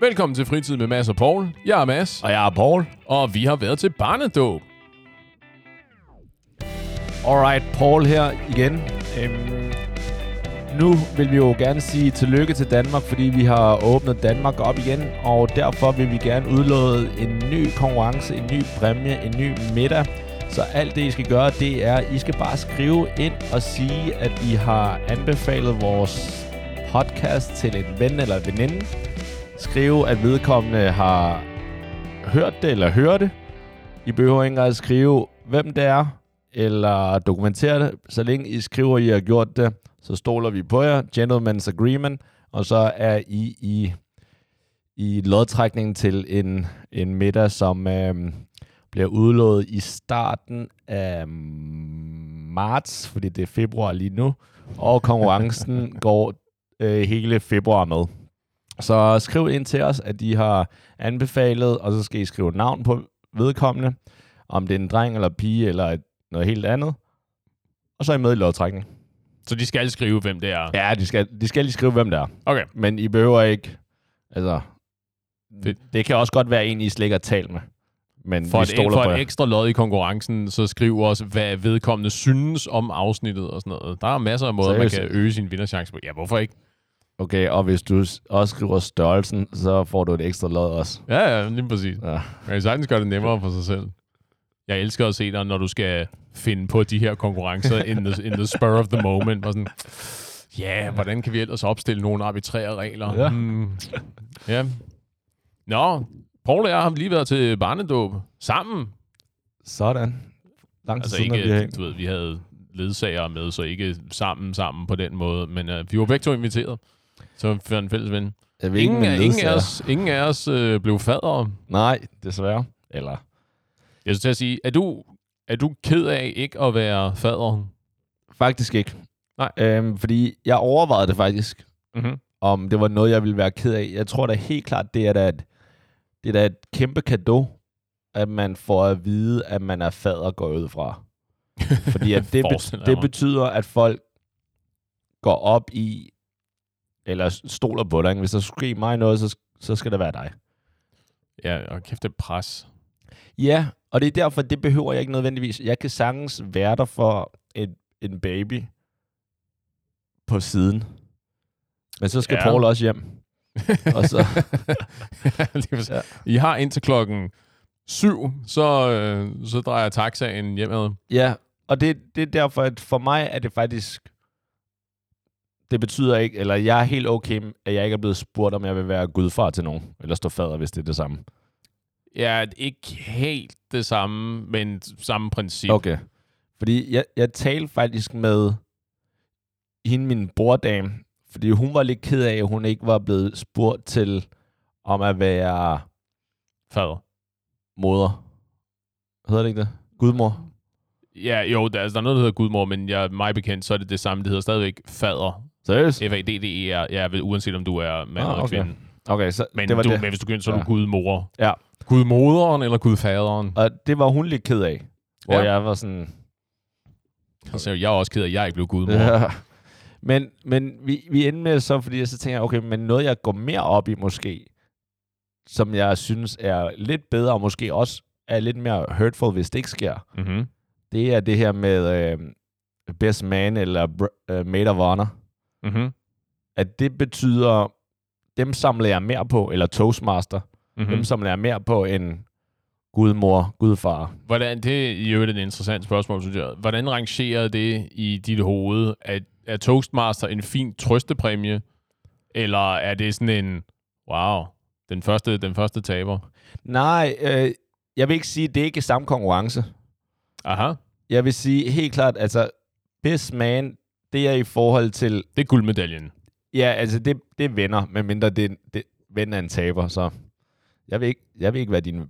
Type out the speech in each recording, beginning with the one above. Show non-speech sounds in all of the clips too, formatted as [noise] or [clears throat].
Velkommen til Fritid med Mads og Paul. Jeg er Mads, Og jeg er Paul. og vi har været til barnedåb. Alright, Paul her igen. Øhm, nu vil vi jo gerne sige tillykke til Danmark, fordi vi har åbnet Danmark op igen, og derfor vil vi gerne udlåde en ny konkurrence, en ny præmie, en ny middag. Så alt det, I skal gøre, det er, at I skal bare skrive ind og sige, at I har anbefalet vores podcast til en ven eller veninde. Skrive, at vedkommende har hørt det eller hører det. I behøver ikke engang at skrive, hvem det er, eller dokumentere det. Så længe I skriver, at I har gjort det, så stoler vi på jer. Gentleman's agreement. Og så er I i, i lodtrækningen til en, en middag, som øhm, bliver udlået i starten af marts, fordi det er februar lige nu. Og konkurrencen [laughs] går øh, hele februar med. Så skriv ind til os, at de har anbefalet, og så skal I skrive navn på vedkommende, om det er en dreng eller pige eller et, noget helt andet. Og så er I med i lodtrækning. Så de skal skrive, hvem det er. Ja, de skal, de skal lige skrive, hvem det er. Okay. Men I behøver ikke... Altså, Fedt. det kan også godt være en, I slet ikke har talt med. Men For, et, for et ekstra lod i konkurrencen, så skriv også, hvad vedkommende synes om afsnittet og sådan noget. Der er masser af måder, Seriøst? man kan øge sin vinderchance på. Ja, hvorfor ikke? Okay, og hvis du også skriver størrelsen, så får du et ekstra lod også. Ja, ja, lige præcis. Ja. Man kan sagtens gøre det nemmere for sig selv. Jeg elsker at se dig, når du skal finde på de her konkurrencer [laughs] in the, in the spur of the moment. Og sådan, ja, yeah, hvordan kan vi ellers opstille nogle arbitrære regler? Ja. Hmm. ja. Nå, Paul og jeg har lige været til barnedåb sammen. Sådan. Lang tid Altså siden, vi ikke, har du ved, vi havde ledsager med, så ikke sammen sammen på den måde. Men uh, vi var begge to inviteret. Så for en fælles ven. Jeg ved ikke, Ingen, en ingen af os, ingen af os øh, blev fadere. Nej, desværre. Eller... Jeg skulle til at sige, er du, er du ked af ikke at være fader? Faktisk ikke. Nej. Øhm, fordi jeg overvejede det faktisk, Mm-hmm. om det var noget, jeg ville være ked af. Jeg tror da helt klart, det er da et, det er da et kæmpe gave, at man får at vide, at man er fader går ud fra. [laughs] Fordi at det, be- det betyder, at folk går op i, eller stoler på dig. Hvis der skulle ske mig noget, så, så skal det være dig. Ja, og kæft det pres. Ja, og det er derfor, det behøver jeg ikke nødvendigvis. Jeg kan sagtens være der for en, en baby på siden. Men så skal Ja. Paul også hjem. [laughs] Og så. [laughs] Ja. I har indtil klokken syv, så, øh, så drejer taxaen hjemad. ja, og det, det er derfor, at for mig er det faktisk... Det betyder ikke, eller jeg er helt okay, med, at jeg ikke er blevet spurgt, om jeg vil være gudfar til nogen. Eller stå fader, hvis det er det samme. Ja, ikke helt det samme, men samme princip. Okay. Fordi jeg, jeg talte faktisk med hende, min borddame, fordi hun var lidt ked af, at hun ikke var blevet spurgt til om at være Fader. moder. Hedder det ikke det? Gudmor? Ja, jo, der, altså, der er noget, der hedder gudmor, men jeg, mig bekendt, så er det det samme. Det hedder stadigvæk fader. Seriøst? F-A-D-D-E-R. Ja, vel, uanset om du er mand Ah, eller okay. kvinde. Okay, så Men, det var du, det. men hvis du begynder, så er du Ja. gudmor. Ja. Gudmoderen eller gudfaderen? Og det var hun lidt ked af. Hvor Ja. ja. jeg var sådan... Altså, jeg er også ked af, at jeg ikke blev gudmor. Ja. Men, men vi, vi endte med så, fordi jeg så tænker, okay, men noget jeg går mere op i måske, som jeg synes er lidt bedre, og måske også er lidt mere hurtful, hvis det ikke sker, Mm-hmm. det er det her med øh, best man eller br- øh, maid of honor. Mm-hmm. At det betyder, dem samler jeg mere på, eller toastmaster, mm. Mm-hmm. dem samler jeg mere på end gudmor, gudfar. Hvordan, det er øvrigt et interessant spørgsmål, synes jeg. Hvordan rangerer det i dit hoved? Er, er Toastmaster en fin trøstepræmie? Eller er det sådan en, wow, den første, den første taber? Nej, øh, jeg vil ikke sige, at det ikke er samme konkurrence. Aha, Jeg vil sige helt klart, altså, best man, det er i forhold til, det er guldmedaljen. ja, altså, det, det er venner, medmindre det, det ven er en taber, så jeg vil ikke, jeg vil ikke være din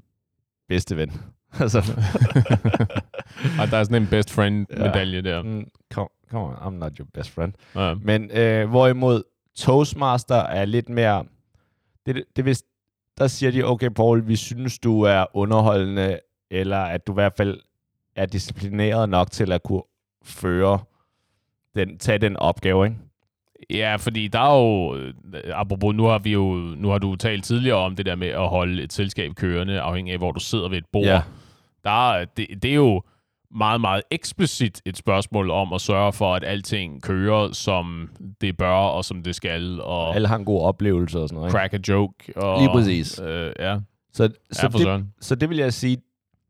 bedste ven. [laughs] altså, [laughs] Og der er sådan en best friend-medalje der. mm, come, come on, I'm not your best friend. Ja. Men øh, hvorimod Toastmaster er lidt mere, det, det vil, der siger de, okay Paul, vi synes, du er underholdende, eller at du i hvert fald er disciplineret nok til at kunne føre den, tage den opgave, ikke? Ja, fordi der er jo, øh, apropos, nu har, vi jo, nu har du talt tidligere om det der med at holde et selskab kørende, afhængig af, hvor du sidder ved et bord. Ja. Der, er- det, det er jo meget, meget eksplicit et spørgsmål om at sørge for, at alting kører, som det bør og som det skal, og Alle har en god oplevelse og sådan noget. Ikke? crack a joke. Og, Lige præcis. Øh, ja, Så, så for det, så det vil jeg sige,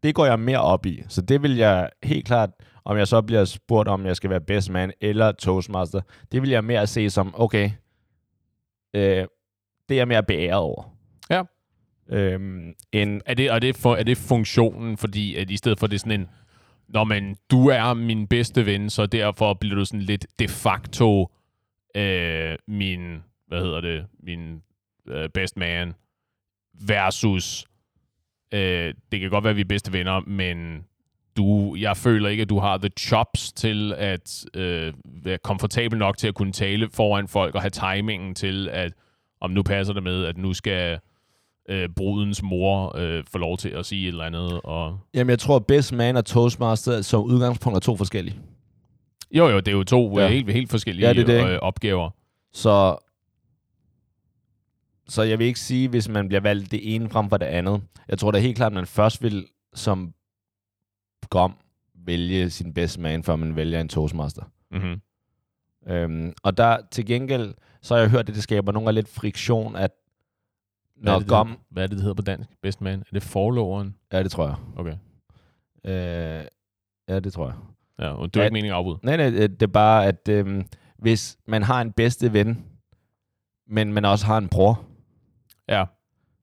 det går jeg mere op i. Så det vil jeg helt klart, om jeg så bliver spurgt, om jeg skal være best man eller toastmaster, det vil jeg mere se som, okay, øh, det er jeg mere beæret over. Ja. Øhm, end, Er det, er, det for, er det funktionen, fordi at i stedet for det er sådan en, når man, du er min bedste ven, så derfor bliver du sådan lidt de facto øh, min, hvad hedder det, min øh, best man, versus, øh, det kan godt være, at vi er bedste venner, men du, jeg føler ikke, at du har the chops til at øh, være komfortabel nok til at kunne tale foran folk og have timingen til, at om nu passer det med, at nu skal øh, brudens mor øh, få lov til at sige et eller andet. Og... jamen, jeg tror, best man og toastmaster som udgangspunkt er to forskellige. Jo, jo, det er jo to Ja. ja. helt, helt forskellige Ja, det det, øh, opgaver. Så, så jeg vil ikke sige, hvis man bliver valgt det ene frem for det andet. Jeg tror da helt klart, at man først vil som gom vælge sin best man, før man vælger en toastmaster. Mm-hmm. Øhm, og der til gengæld, så har jeg hørt, at det skaber nogle af lidt friktion, at Hvad, når det, gom... det, hedder- hvad er det, det hedder på dansk? Best man? Er det forloveren? Ja, det tror jeg. Okay. Øh, ja, det tror jeg. Ja, og det er Ja. ikke meningen at afbryde. Nej, nej, det er bare, at øhm, hvis man har en bedste ven, men man også har en bror, Ja.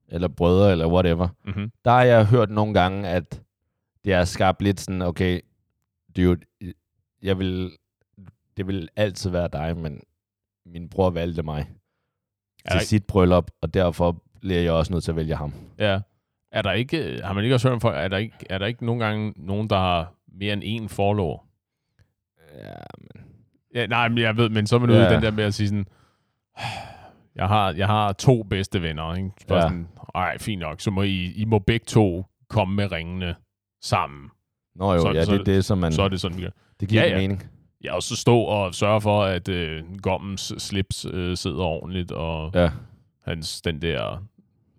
eller brødre, eller whatever, Mm-hmm. der har jeg hørt nogle gange, at det har skabt lidt sådan, okay, dude, jeg vil, det vil altid være dig, men min bror valgte mig Er til der, sit bryllup, og derfor bliver jeg også nødt til at vælge ham. ja. Er der ikke, har man ikke også hørt folk, er der ikke, er der ikke nogle gange nogen, der har mere end én forlover? Ja, men... Ja, nej, men jeg ved, men så er man ude Ja. i den der med at sige sådan, [sighs] jeg har, jeg har to bedste venner, ikke? Ja. ja. sådan, ej, fint nok, så må I, I må begge to komme med ringene sammen. Nå jo, Så- ja, så- det er det, som man... Så er det sådan, vi gør. det giver Ja, ja, mening. Ja, og så stå og sørge for, at øh, gommens slips øh, sidder ordentligt, og Ja. hans, den der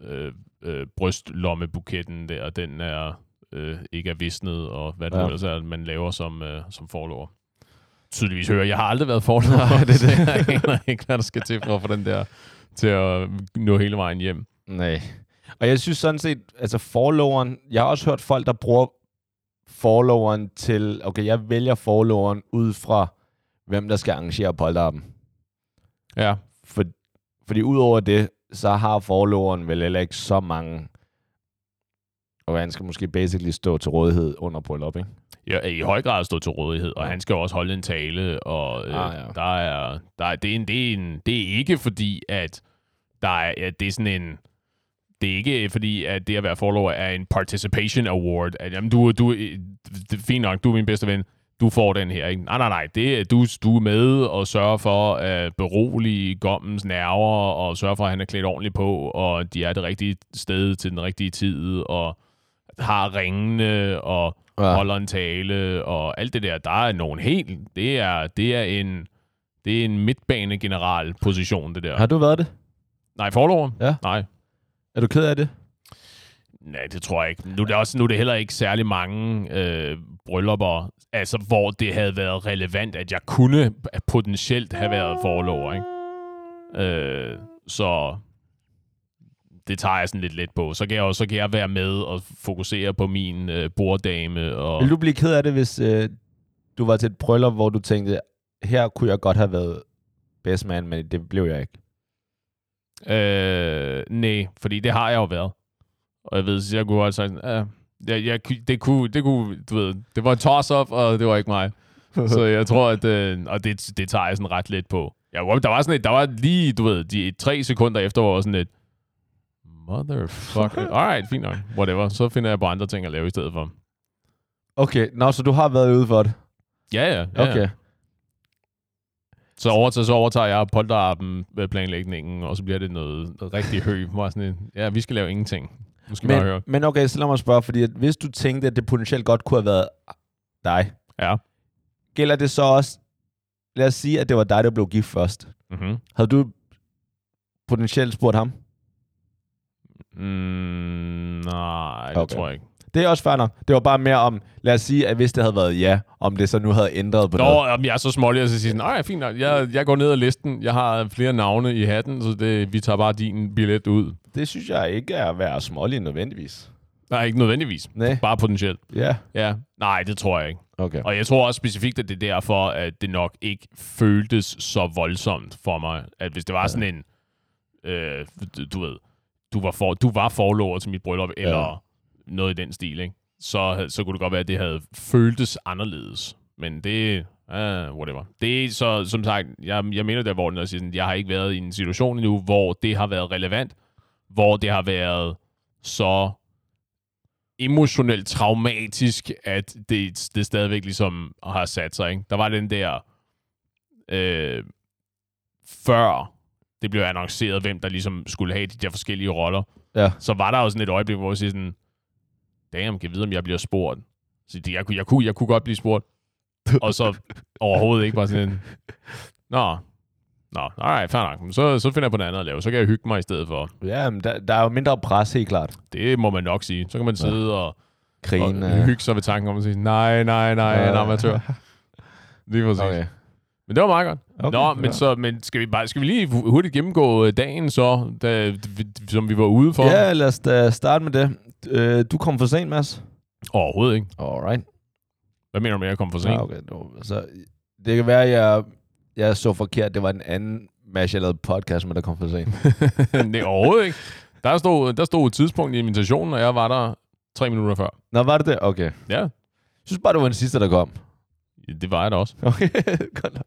øh, øh, brystlommebuketten der, den er øh, ikke er visnet, og hvad det Ja. ja. ellers er, man laver som, øh, som forlover. Tydeligvis hører, jeg har aldrig været forlover, [laughs] Nej, det det. [laughs] jeg aner ikke, hvad der skal til for at få den der til at nå hele vejen hjem. Nej. Og jeg synes sådan set, altså forloveren, jeg har også hørt folk, der bruger forloveren til, okay, jeg vælger forloveren ud fra, hvem der skal arrangere polterappen. Ja, For, fordi udover det, så har forloveren vel heller ikke så mange, og han skal måske basically stå til rådighed under bryllup, ikke? ja, i høj grad stå til rådighed, og Ja. han skal også holde en tale, og øh, Ah, ja. der er, der er, det, er en, det, er en, det er ikke fordi, at der er, at det er sådan en, det er ikke fordi, at det at være follower er en participation award, at jamen, du, du, det er fint nok, du er min bedste ven, du får den her, ikke? Nej, nej, nej, det er, du, du er med og sørger for at berolige gommens nerver, og sørge for, at han er klædt ordentligt på, og de er det rigtige sted til den rigtige tid, og har ringene, og Ja. holder en tale, og alt det der, der er nogen helt, det er, det er en, det er en midtbane-general position, det der. Har du været det? Nej, forlover? Ja. Nej. Er du ked af det? Nej, det tror jeg ikke. Nu er det, også, nu er det heller ikke særlig mange øh, bryllupper, altså, hvor det havde været relevant, at jeg kunne potentielt have været forlover, ikke? Øh, så det tager jeg sådan lidt let på. Så kan jeg også så kan jeg være med og fokusere på min øh, borddame. Og, Vil du blive ked af det, hvis øh, du var til et bryllup, hvor du tænkte, her kunne jeg godt have været best man, men det blev jeg ikke? Øh, nej, fordi det har jeg jo været. Og jeg ved, så jeg kunne have sagt, øh, jeg, jeg, det, kunne, det kunne, du ved, det var en toss-up, og det var ikke mig. [laughs] så jeg tror, at, øh, og det, det tager jeg sådan ret let på. Var- der var sådan et, der var lige, du ved, de tre sekunder efter, var sådan et, motherfucker, [laughs] alright, fint nok, whatever. Så finder jeg på andre ting at lave i stedet for. Okay, nå, så du har været ude for det? Ja, ja. ja. Okay. Så, overtager, så overtager jeg polterappen med planlægningen, og så bliver det noget, rigtig hø. Hvor sådan, et, ja, vi skal lave ingenting. Nu skal bare høre. Men, men okay, så lad mig spørge, fordi at hvis du tænkte, at det potentielt godt kunne have været dig, Ja. gælder det så også, lad os sige, at det var dig, der blev gift først. Mm-hmm. Havde du potentielt spurgt ham? Mm, nej, det okay. tror jeg ikke. Det er også fair nok. Det var bare mere om, lad os sige, at hvis det havde været ja, om det så nu havde ændret på Nå, noget. jamen, jeg er så smålig, at så siger sådan, nej, fint. Jeg, jeg går ned ad listen. Jeg har flere navne i hatten, så det, vi tager bare din billet ud. Det synes jeg ikke er at være smålig nødvendigvis. Nej, ikke nødvendigvis. Nej. Bare potentielt. Ja. Ja. Nej, det tror jeg ikke. Okay. Og jeg tror også specifikt, at det er derfor, at det nok ikke føltes så voldsomt for mig. At hvis det var sådan en, øh, du- ved, du var, for, du var forlover til mit bryllup, eller Ja. Noget i den stil, ikke? Så, så kunne det godt være, at det havde føltes anderledes. Men det, uh, whatever. Det er så, som sagt, jeg, jeg mener alvorligt, når jeg siger sådan, jeg har ikke været i en situation endnu, hvor det har været relevant, hvor det har været så emotionelt traumatisk, at det, det stadigvæk ligesom har sat sig. Ikke? Der var den der, øh, før det blev annonceret, hvem der ligesom skulle have de der forskellige roller, Ja. så var der jo sådan et øjeblik, hvor jeg siger sådan, damn, kan vide, om jeg bliver spurgt? Så det, jeg, kunne, jeg, kunne, jeg kunne godt blive spurgt. Og så overhovedet ikke bare sådan nå, nå, alright, fair nok. Så, så finder jeg på noget andet at lave. Så kan jeg hygge mig i stedet for. Ja, men der, der er jo mindre pres, helt klart. Det må man nok sige. Så kan man sidde og, Krigen. og hygge sig ved tanken om at sige, nej, nej, nej, en amatør. Lige præcis. Okay. Men det var meget godt. Okay, Nå, men, ja. så, men skal, vi bare, skal vi lige hu- hurtigt gennemgå øh, dagen så, da, som vi var ude for? Ja, lad os da starte med det. Øh, Du kom for sent, Mads. Overhovedet ikke. Alright. Hvad mener du med, at jeg kom for sent? Ja, okay. Så, det kan være, at jeg, jeg så forkert. Det var en anden match, jeg lavede podcast med, der kom for sent. [laughs] Nej, overhovedet ikke. Der stod, der stod et tidspunkt i invitationen, og jeg var der tre minutter før. Nå, var det det? Okay. Ja, Jeg synes bare, det var den sidste, der kom. Det var jeg da også. Okay, [laughs] godt nok.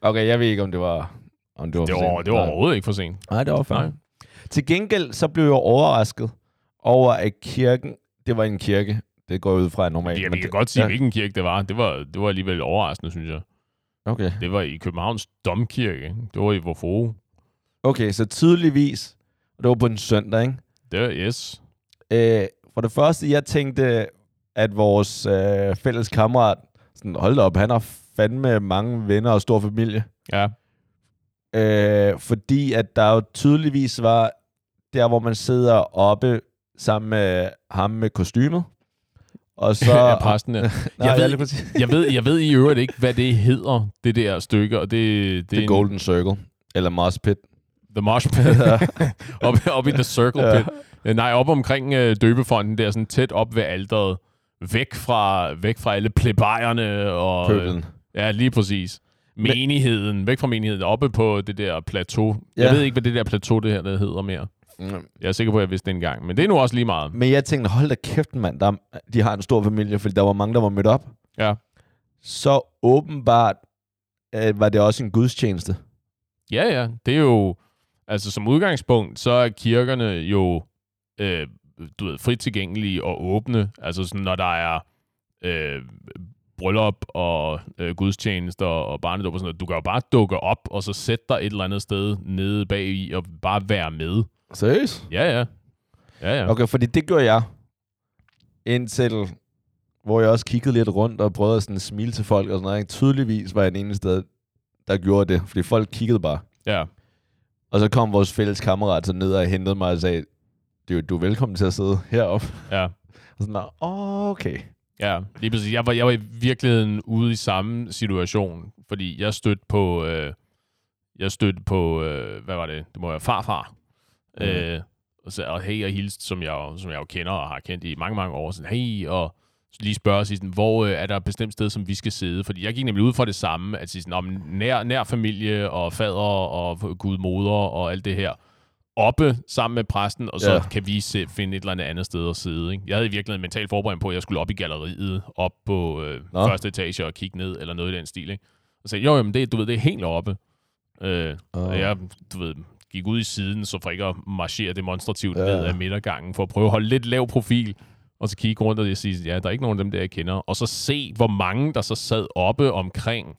Okay, jeg ved ikke, om det var, om det var Det var, sent. det var overhovedet ikke for sent. Nej, det var. Nej. Til gengæld, så blev jeg overrasket over, at kirken, det var en kirke. Det går ud fra normalt. Ja, vi kan det- godt sige, ja. hvilken kirke det var. Det var, det var alligevel overraskende, synes jeg. Okay. Det var i Københavns Domkirke. Det var i Vorfro. okay, så tydeligvis, det var på en søndag, ikke? Det var, yes. Øh, for det første, jeg tænkte, at vores øh, fælles kammerat, sådan, hold op, han har fandme mange venner og stor familie. Ja. Øh, fordi at der jo tydeligvis var der, hvor man sidder oppe sammen med ham med kostymet. Og så... [laughs] Ja, præsten, ja. [laughs] Nej, Jeg jeg ved- præcis. Jeg ved, jeg ved i øvrigt ikke, hvad det hedder, det der stykke, og det, det, The er en- Golden Circle. Eller Moss Pit. The Mosh Pit. op, [laughs] op i The Circle. Pit. Ja. Nej, op omkring øh, døbefonden, der sådan tæt op ved alderet. Væk fra, væk fra alle plebejerne og... Pøblen. ja, lige præcis. Menigheden. Væk fra menigheden. Oppe på det der plateau. Ja. Jeg ved ikke, hvad det der plateau det her der hedder mere. Mm. Jeg er sikker på, at jeg vidste det engang. Men det er nu også lige meget. Men jeg tænkte, hold da kæft, mand. Der, er- de har en stor familie, fordi der var mange, der var mødt op. Ja. Så åbenbart øh, var det også en gudstjeneste. Ja, ja. Det er jo... Altså, som udgangspunkt, så er kirkerne jo øh, du ved, frit tilgængelige og åbne. Altså, sådan, når der er øh, bryllup og øh, gudstjenester og barnedåb og sådan noget. Du kan jo bare dukke op, og så sætte dig et eller andet sted nede bag i og bare være med. Seriøst? Ja, ja. Ja, ja. Okay, fordi det gjorde jeg. Indtil, hvor jeg også kiggede lidt rundt og prøvede at sådan smile til folk og sådan noget. ikke? Tydeligvis var jeg den eneste sted, der gjorde det, fordi folk kiggede bare. Ja, Og så kom vores fælles kammerat så ned og hentede mig og sagde, du, du er velkommen til at sidde heroppe. ja. [laughs] Og sådan, "Åh, okay. Ja, lige præcis. Jeg var, jeg var i virkeligheden ude i samme situation, fordi jeg stødte på, øh, jeg stødte på, øh, hvad var det? Det må være farfar. Mm. Øh, og, så, og hey og hilst, som jeg, som jeg jo kender og har kendt i mange, mange år. Sådan, hey, og lige spørge og sige sådan, hvor øh, er der et bestemt sted, som vi skal sidde? Fordi jeg gik nemlig ud fra det samme, at sige sådan, om nær, nær familie og fader og gud moder og alt det her, oppe sammen med præsten, og så Ja. kan vi se, finde et eller andet andet sted at sidde. Ikke? Jeg havde i virkeligheden mentalt forberedt på, at jeg skulle op i galleriet, op på øh, Nå. første etage og kigge ned, eller noget i den stil. Ikke? Og så jo, jamen det, du ved, det er helt oppe. Øh, Åh. og jeg, du ved, gik ud i siden, så for ikke at marchere demonstrativt ja. ned ad midtergangen, for at prøve at holde lidt lav profil, og så kigge rundt og sige, ja, der er ikke nogen af dem, der jeg kender. Og så se, hvor mange, der så sad oppe omkring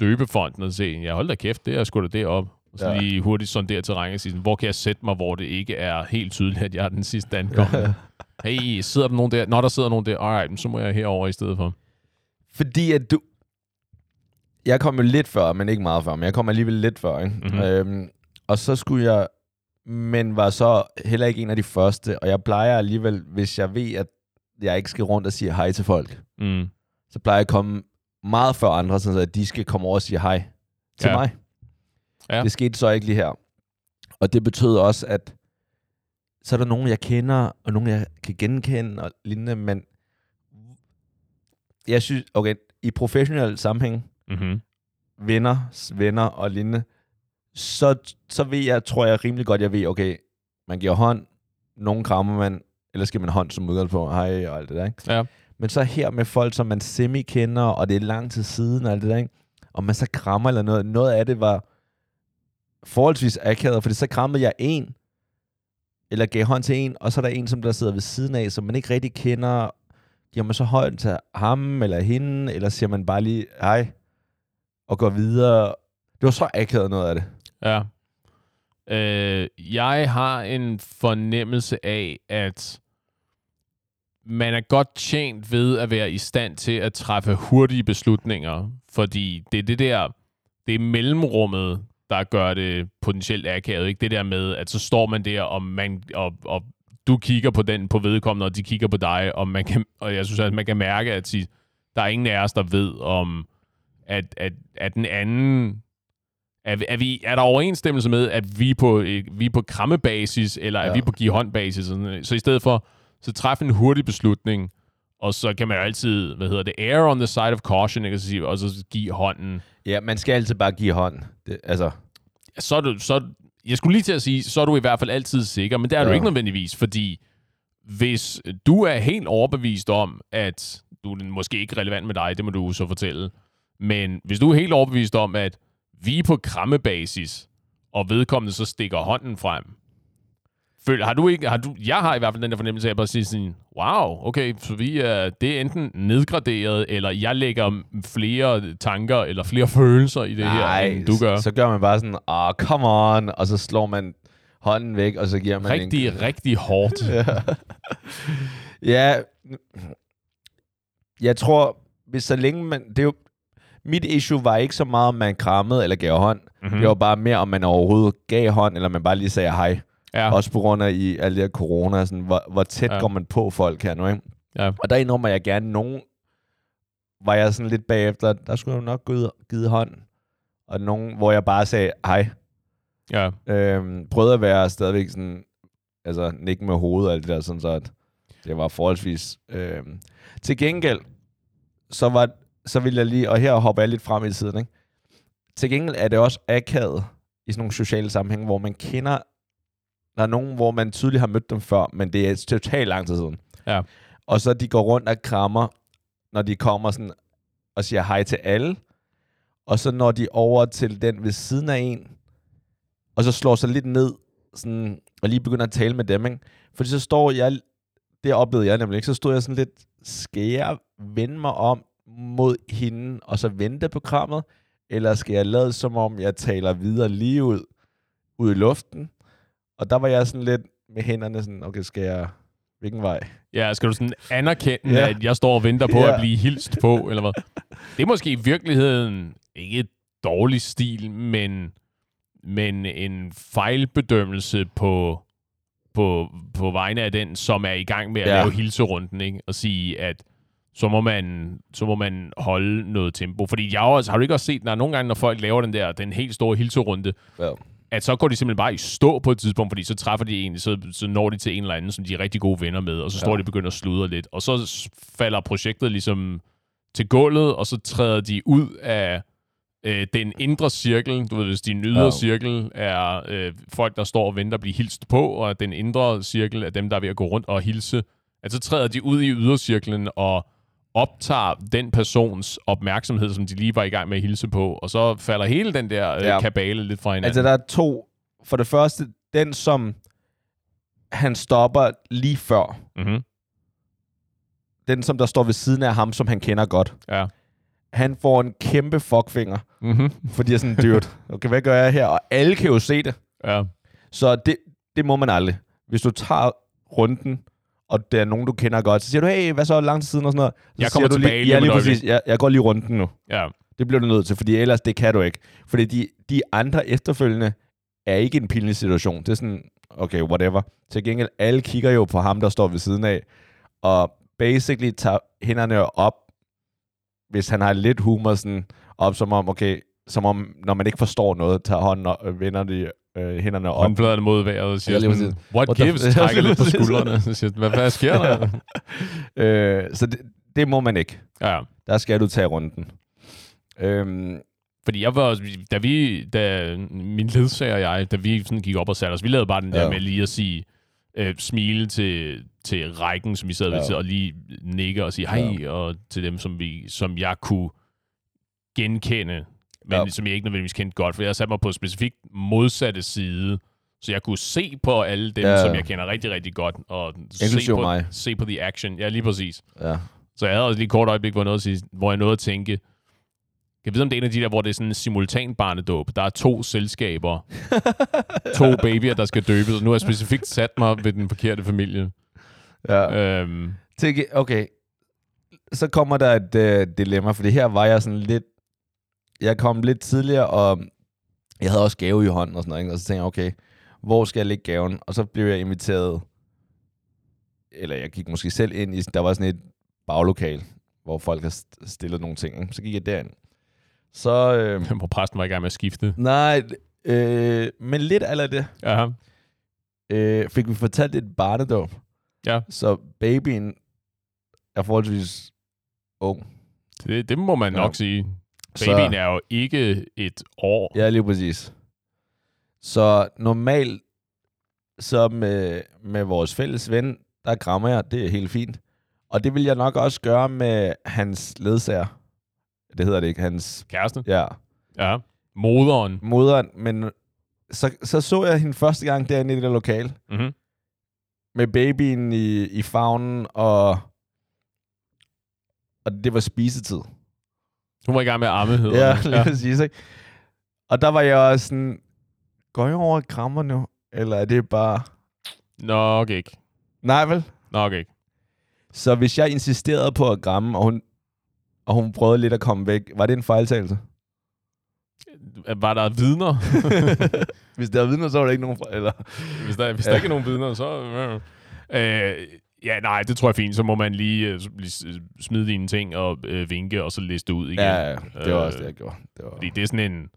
døbefonden, og se, ja, hold da kæft, det er sgu da deroppe. Og så Ja. lige hurtigt sondere terræn og sige, sådan, hvor kan jeg sætte mig, hvor det ikke er helt tydeligt, at jeg er den sidste ankommende. hey, sidder der nogen der? Nå, der sidder nogen der. Alright, så må jeg herover i stedet for. Fordi at du... jeg kom jo lidt før, men ikke meget før, men jeg kom alligevel lidt før. Ikke? Mhm. Mm-hmm. Øhm, og så skulle jeg, men var så heller ikke en af de første, og jeg plejer alligevel, hvis jeg ved, at jeg ikke skal rundt og sige hej til folk, Mm. så plejer jeg at komme meget før andre, så at de skal komme over og sige hej til Ja. mig. Ja. Det skete så ikke lige her. Og det betød også, at så er der nogen, jeg kender, og nogen, jeg kan genkende og lignende, men jeg synes, okay, i professionel sammenhæng, Mm-hmm. venner, venner og lignende, så, så ved jeg, tror jeg rimelig godt, jeg ved, okay, man giver hånd, nogen krammer man, eller skal man hånd som udgangspunkt, hej og alt det der, ikke? Ja. Men så her med folk, som man semi-kender, og det er lang tid siden og alt det der, ikke? Og man så krammer eller noget, noget af det var forholdsvis akavet, fordi så krammede jeg en, eller gav hånd til en, og så er der en, som der sidder ved siden af, som man ikke rigtig kender. Giver man så hånd til ham eller hende, eller siger man bare lige hej, og går videre. Det var så akavet noget af det. Ja. Øh, jeg har en fornemmelse af, at man er godt tjent ved at være i stand til at træffe hurtige beslutninger, fordi det er det der, det er mellemrummet, der gør det potentielt akavet. Ikke det der med, at så står man der, og, man, og, og du kigger på den på vedkommende, og de kigger på dig, og, man kan, og jeg synes, at man kan mærke, at de, der er ingen af os, der ved om, at, at, at den anden er, er, vi, er der overensstemmelse med, at vi er på, øh, vi er på krammebasis, eller ja. er vi på give håndbasis? Så i stedet for, så træffe en hurtig beslutning, og så kan man jo altid, hvad hedder det, err on the side of caution, ikke? Så sige, og så give hånden. Ja, man skal altid bare give hånd. Det, altså, Så er du, så, jeg skulle lige til at sige, så er du i hvert fald altid sikker, men det er ja. du ikke nødvendigvis, fordi hvis du er helt overbevist om, at du er måske ikke relevant med dig, det må du så fortælle, men hvis du er helt overbevist om, at vi er på krammebasis, og vedkommende så stikker hånden frem, Føl, har du ikke, har du, jeg har i hvert fald den der fornemmelse af at bare sige sådan, wow, okay, så vi er, det er enten nedgraderet, eller jeg lægger flere tanker, eller flere følelser i det her, end du gør. så gør man bare sådan, ah, oh, come on, og så slår man hånden væk, og så giver man rigtig, en... rigtig hårdt. [laughs] Ja, jeg tror, hvis så længe man... Det er jo, mit issue var ikke så meget, om man krammede eller gav hånd. Mhm. Mm. Det var bare mere, om man overhovedet gav hånd, eller man bare lige sagde hej. Ja, Også på grund af i alle de her corona, sådan, hvor, hvor tæt Ja. går man på folk her nu, ikke? ja. Og der indrømmer jeg gerne, nogen var jeg sådan lidt bagefter, der skulle jeg nok givet, givet hånd. Og nogen, hvor jeg bare sagde hej. ja. Øhm, prøvede at være stadigvæk sådan, altså nikke med hovedet og alt det der, sådan så at det var forholdsvis. Øhm. Til gengæld, så var, så vil jeg lige, og her hopper jeg lidt frem i tiden, ikke? Til gengæld er det også akavet i sådan nogle sociale sammenhænge, hvor man kender, der er nogen, hvor man tydeligt har mødt dem før, men det er totalt lang tid siden. Ja. Og så de går rundt og krammer, når de kommer sådan og siger hej til alle, og så når de over til den ved siden af en, og så slår sig lidt ned, sådan, og lige begynder at tale med dem, ikke? Fordi så står jeg, det oplevede jeg nemlig ikke, så stod jeg sådan lidt, skal jeg vende mig om mod hende, og så vente på krammet, eller skal jeg lade som om, jeg taler videre lige ud, ud i luften? Og der var jeg sådan lidt med hænderne sådan, okay, skal jeg, hvilken vej? Ja, skal du sådan anerkende, Ja. at jeg står og venter på Ja. at blive hilst på, eller hvad? Det er måske i virkeligheden ikke et dårlig stil, men, men en fejlbedømmelse på, på, på vegne af den, som er i gang med at Ja. lave hilserunden, ikke? Og sige, at så må man, så må man holde noget tempo. Fordi jeg har, også, har du ikke også set, når nogle gange, når folk laver den der, den helt store hilserunde, Ja. At så går de simpelthen bare i stå på et tidspunkt, fordi så træffer de en, så, så når de til en eller anden, som de er rigtig gode venner med, og så står Ja. de og begynder at sludre lidt, og så falder projektet ligesom til gulvet, og så træder de ud af øh, den indre cirkel, du ved, hvis din ydre Ja. cirkel er øh, folk, der står og venter at blive hilst på, og den indre cirkel er dem, der er ved at gå rundt og hilse, at så træder de ud i ydercirklen og optager den persons opmærksomhed, som de lige var i gang med at hilse på, og så falder hele den der øh, Ja. kabale lidt fra hinanden. Altså, der er to. For det første, den som han stopper lige før, mm-hmm. den som der står ved siden af ham, som han kender godt, Ja. han får en kæmpe fuckfinger, Mm-hmm. fordi jeg er sådan, dude, okay, hvad gør jeg her? Og alle kan jo se det. Ja. Så det, det må man aldrig. Hvis du tager runden, og der er nogen, du kender godt, så siger du, hey, hvad så lang tid siden og sådan noget. Så Jeg siger kommer du tilbage lige, lige ja, lige præcis. Jeg, jeg går lige runden nu. Ja. Det bliver du nødt til, fordi ellers det kan du ikke. Fordi de, de andre efterfølgende er ikke en pinlig situation. Det er sådan, okay, whatever. Til gengæld, alle kigger jo på ham, der står ved siden af, og basically tager hænderne op, hvis han har lidt humor, sådan op som om, okay, som om, når man ikke forstår noget, tager hånden og øh, vender de øh, hænderne op. Håndfladerne mod vejret og siger Ja, sådan, what gives? Trækker lidt på skuldrene. Så siger, hvad, hvad sker der? [laughs] øh, så det, det må man ikke. ja, Der skal du tage runden. Øhm, Fordi jeg var også, da vi, da min ledsager og jeg, da vi sådan gik op og satte os, vi lavede bare den der Ja. med lige at sige, øh, smile til, til rækken, som vi sad ved, Ja. til, og lige nikke og sige hej, og til dem, som, vi, som jeg kunne genkende, men Ja. som jeg ikke nødvendigvis kendte godt, for jeg satte mig på specifikt modsatte side, så jeg kunne se på alle dem, Ja. som jeg kender rigtig, rigtig godt, og se på, mig. se på the action. Ja, lige præcis. ja. Så jeg havde også lige et kort øjeblik, hvor jeg, nåede at sige, hvor jeg nåede at tænke, jeg vide, om det er en af de der, hvor det er sådan en simultan barnedåb. Der er to selskaber, [laughs] to babyer, der skal døbes, nu har jeg specifikt sat mig ved den forkerte familie. ja. Øhm, okay, så kommer der et øh, dilemma, fordi her var jeg sådan lidt, jeg kom lidt tidligere, og jeg havde også gave i hånden og sådan noget, ikke? og så tænkte jeg, okay, hvor skal jeg lægge gaven? Og så blev jeg inviteret, eller jeg gik måske selv ind i, der var sådan et baglokal, hvor folk har st- stillet nogle ting. Ikke? Så gik jeg derind. Så, øh, [laughs] hvor præsten var i gang med at skifte. nej, øh, men lidt af det, Ja, øh, fik vi fortalt et barnedåb. Ja. Så babyen er forholdsvis ung. det, det må man Ja. nok sige. Så- Babyen er jo ikke et år. Ja, lige præcis. Så normalt, så med, med vores fælles ven, der grammer jeg, det er helt fint. Og det vil jeg nok også gøre med hans ledsager. Det hedder det ikke, hans, Kæreste. ja, Ja. Moderen. moderen. Men så, så så jeg hende første gang derinde i det der lokal, Mm-hmm. med babyen i, i favnen, og, og det var spisetid. Hun var i gang med at amme, hedder Ja, lige præcis, ikke? Og der var jeg også sådan, går jeg over og krammer nu? Eller er det bare... Nok ikke. Nej, vel? Nok ikke. Så hvis jeg insisterede på at kramme, og hun, og hun prøvede lidt at komme væk, var det en fejltagelse? Var der vidner? [laughs] hvis der er vidner, så var der ikke nogen... Eller... Hvis der, hvis Ja. der ikke er nogen vidner, så... [laughs] Øh, ja, nej, det tror jeg er fint. Så må man lige, øh, smide dine ting og øh, vinke, og så liste ud igen. Ja, ja, det var Øh, også det, jeg gjorde. Det var... Fordi det er sådan en...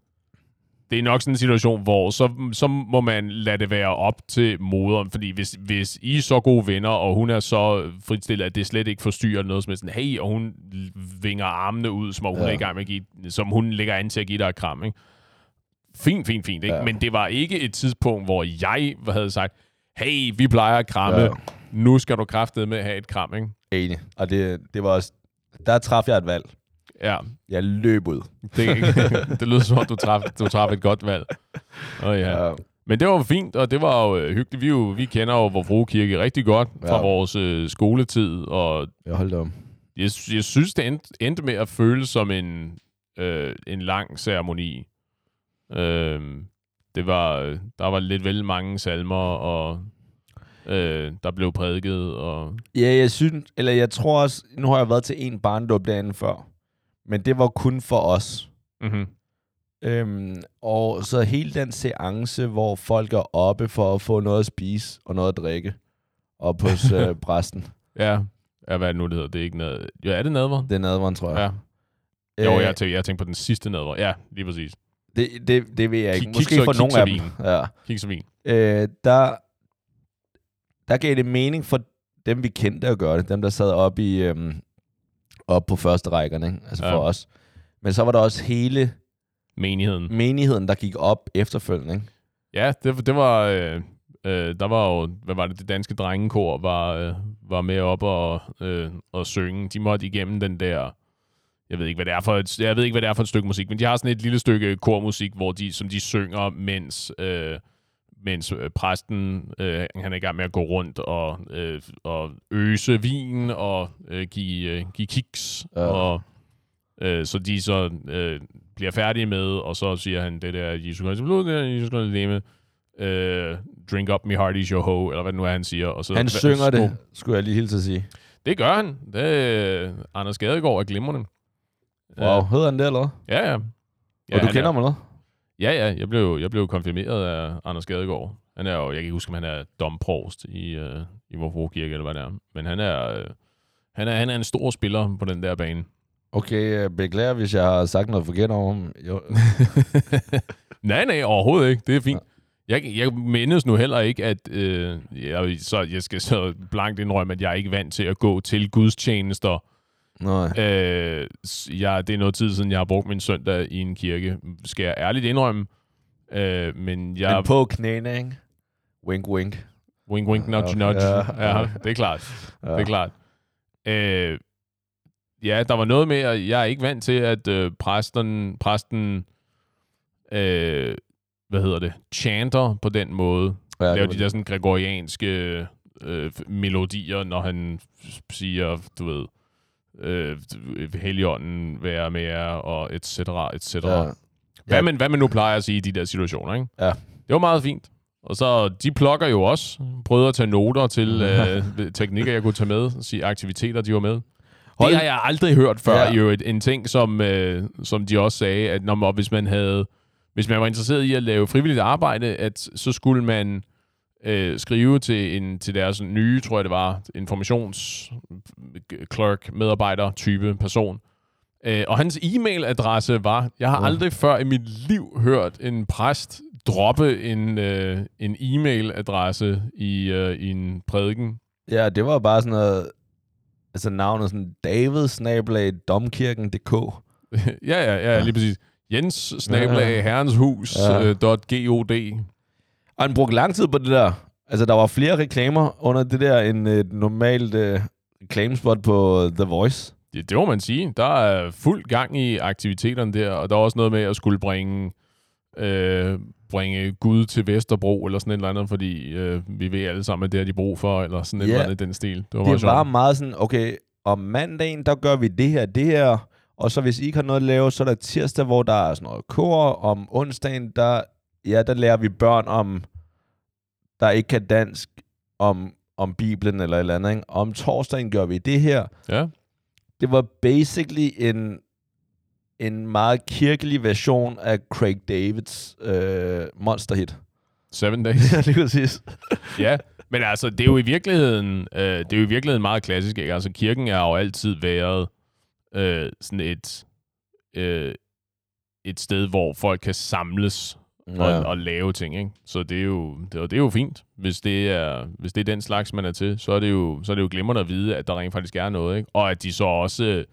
Det er nok sådan en situation, hvor så, så må man lade det være op til moderen. Fordi hvis, hvis I er så gode venner, og hun er så fritstillet, at det slet ikke forstyrrer noget som sådan, hey, og hun vinger armene ud, som om hun Ja. er i gang med at give, som hun lægger an til at give dig et kram, ikke? Fint, fint, fint, ikke? Ja. Men det var ikke et tidspunkt, hvor jeg havde sagt, hey, vi plejer at kramme, Ja. Nu skal du kraftede med at have et kram, ikke? Enig. Og det, det var også... Der traf jeg et valg. Ja, Jeg løb ud. det, [laughs] det lyder som om, du traf, du traf et godt valg. Oh, ja. Ja. Men det var fint, og det var jo øh, hyggeligt. Vi, jo, vi kender jo Vor Frue Kirke rigtig godt fra Ja. vores øh, skoletid, og Jeg holdt om. jeg, jeg synes, det endte, endte med at føles som en, øh, en lang ceremoni. Øh, det var, øh, der var lidt vel mange salmer, og øh, der blev prædiket, og Ja, jeg synes, eller jeg tror også, nu har jeg været til en barndåb derinde før, men det var kun for os. mm-hmm. Øhm, og så hele den seance, hvor folk er oppe for at få noget at spise og noget at drikke, op hos [laughs] øh, præsten. ja. ja, hvad er det nu, det hedder? Det er ikke noget... Jo, er det nadver? Det er nadveren, tror jeg. Ja. Jo, Øh, jeg tænker, jeg tænker på den sidste nadver. Ja, lige præcis. det, det, det ved jeg ikke. Kig- Måske kig så- for nogle af dem. Ja. Kig så vin. Øh, der, der gav det mening for dem, vi kendte at gøre det. Dem, der sad oppe i, øhm, op på første rækkerne, ikke? altså Ja. for os. Men så var der også hele Menigheden. menigheden, der gik op efterfølgende. Ikke? Ja, det, det var... Øh, øh, der var jo... Hvad var det? Det danske drengekor var, øh, var med op og, øh, og synge. De måtte igennem den der... Jeg ved ikke, hvad det er for et, jeg ved ikke, hvad det er for et stykke musik, men de har sådan et lille stykke kormusik, hvor de, som de synger, mens, øh, mens øh, præsten øh, han er i gang med at gå rundt og, øh, og øse vin og øh, give, øh, give kiks. Ja. Og, øh, så de så øh, bliver færdige med, og så siger han det der, Jesus Christi blod, det er Jesus Christi leme, øh, drink up me heart is your hoe, eller hvad nu er, han siger. Og så, Han Hva- synger det, skulle jeg lige hilse at sige. Det gør han. Det, øh, Anders Gadegaard er glimrende. Wow, hedder han det, eller? Ja, ja. ja Og du kender er, ham, eller Ja, ja. Jeg blev, jeg blev konfirmeret af Anders Gadegaard. Han er jo, jeg kan ikke huske, om han er domprost i, øh, i Vor Kirke, eller hvad det er. Men han er, øh, han er, han er en stor spiller på den der bane. Okay, øh, beklager, hvis jeg har sagt noget forkert om ham. [laughs] Nej, nej, overhovedet ikke. Det er fint. Jeg, jeg mindes nu heller ikke, at øh, jeg, så jeg skal så blankt indrømme, at jeg er ikke vant til at gå til gudstjenester. Nej. Øh, jeg, det er noget tid siden, jeg har brugt min søndag i en kirke, skal jeg ærligt indrømme. Øh, men jeg... Men på knæene, ikke? Wink, wink. Wink, wink, nudge, Ja, nudge. ja. Ja, det er klart. Ja. Det er klart. Øh, ja, der var noget med, at jeg er ikke vant til, at øh, præsten, præsten øh, hvad hedder det, chanter på den måde. Ja, laver de der sådan gregorianske øh, melodier, når han siger, du ved, øh, heligånden være med jer, og et cetera, et cetera. Ja. Hvad, man, hvad man nu plejer at sige i de der situationer, ikke? Ja. Det var meget fint. Og så, de plukker jo også. Prøvede at tage noter til øh, teknikker, jeg kunne tage med. Sige aktiviteter, de var med. Hold- Det har jeg aldrig hørt før. Ja. Jo, en ting, som, øh, som de også sagde, at når man, hvis man havde, hvis man var interesseret i at lave frivilligt arbejde, at så skulle man øh, skrive til, en, til deres nye, tror jeg det var, informations clerk, medarbejder, type person. Øh, og hans e-mailadresse var, jeg har aldrig før i mit liv hørt en præst droppe en, øh, en e-mailadresse i, øh, i en prædiken. Ja, det var bare sådan noget... Altså navnet sådan David Snabelag Domkirken.dk. ja, [laughs] ja, ja, Ja. lige præcis. Jens snabelag Ja. herrenshus Ja. øh. Og han brugte lang tid på det der. Altså, der var flere reklamer under det der, end et normalt øh, reklamespot på The Voice. Ja, det må man sige. Der er fuld gang i aktiviteterne der, og der er også noget med at skulle bringe, øh, bringe Gud til Vesterbro, eller sådan et eller andet, fordi øh, vi ved alle sammen, at det har de brug for, eller sådan et Ja. eller andet i den stil. Det var meget Det var sjovt. meget sådan, okay, om mandagen, der gør vi det her, det her. Og så hvis I ikke har noget at lave, så er der tirsdag, hvor der er sådan noget kor. Om onsdagen, der, ja, der lærer vi børn om, der ikke kan dansk, om, om Bibelen eller et eller andet. Ikke? Om torsdagen gør vi det her. Ja. Det var basically en, en meget kirkelig version af Craig Davids øh, monsterhit. Seven [laughs] days. Ja, lige præcis. ja, men altså, det er jo i virkeligheden, øh, det er jo i virkeligheden meget klassisk. Ikke? Altså, kirken er jo altid været øh, sådan et, øh, et sted, hvor folk kan samles Ja. og lave ting. Ikke? Så det er, jo, det, er, det er jo fint. Hvis det, er, hvis det er den slags, man er til, så er det jo, så er det jo glimrende at vide, at der rent faktisk er noget. Ikke? Og at de så også øh,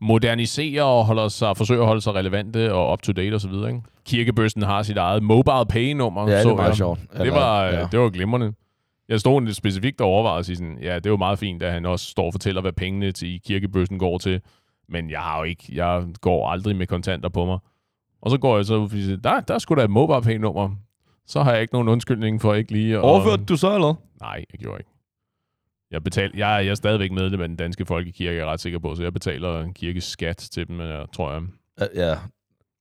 moderniserer og holder sig, forsøger at holde sig relevante og up-to-date osv. Ikke? Kirkebøssen har sit eget mobile pay-nummer. Ja, det så meget jeg. sjovt. Det var, ja. det var glimrende. Jeg stod lidt specifikt og overvejede at sige sådan, ja, det er jo meget fint, at han også står og fortæller, hvad pengene til kirkebøssen går til. Men jeg har jo ikke, jeg går aldrig med kontanter på mig. Og så går jeg så ud og siger, der, der skulle da et mobile nummer. Så har jeg ikke nogen undskyldning for ikke lige at... Overførte du så, eller? Nej, jeg gjorde ikke. Jeg, betal, jeg, jeg er stadigvæk medlem af den danske folkekirke, jeg er ret sikker på, så jeg betaler en kirkes skat til dem, jeg, tror jeg. Ja,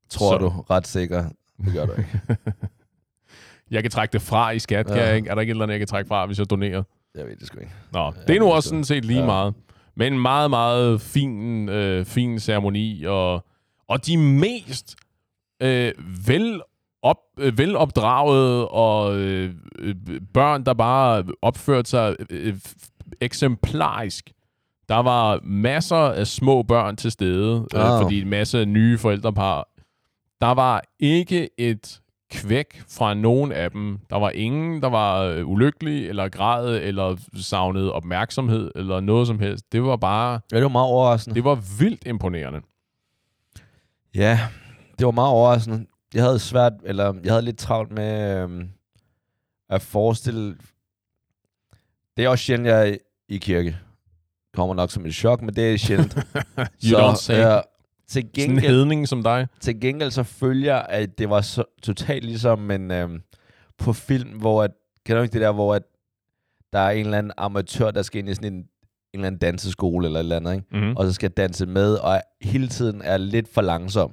tror Så- du. Ret sikker. Det gør du ikke. [laughs] Jeg kan trække det fra i skat, kan Ja. jeg ikke? Er der ikke et eller andet, jeg kan trække fra, hvis jeg donerer? Jeg ved det sgu ikke. Nå, det er nu også så- sådan set lige ja. meget. Men en meget, meget fin, øh, fin ceremoni, og, og de mest øh, vel op, øh, velopdragede og øh, øh, børn, der bare opførte sig øh, eksemplarisk. Der var masser af små børn til stede, øh, Ah. fordi en masse nye forældrepar. Der var ikke et kvæk fra nogen af dem. Der var ingen, der var øh, ulykkelig, eller græd, eller savnede opmærksomhed, eller noget som helst. Det var bare, Ja, det var meget overraskende. det var vildt imponerende. Ja, det var meget overraskende. Jeg havde svært, eller jeg havde lidt travlt med øhm, at forestille... Det er også sjældent, jeg er i kirke. Kommer nok som et chok, men det er sjældent. [laughs] You don't say. Ja, til, Sådan en gengæld, hedning som dig. til gengæld så følger, at det var så, totalt ligesom en, øhm, på film, hvor at, kender du ikke det der, hvor at der er en eller anden amatør, der skal ind i sådan en, en eller anden danseskole eller et eller andet, ikke? Mm-hmm. og så skal danse med, og hele tiden er lidt for langsom.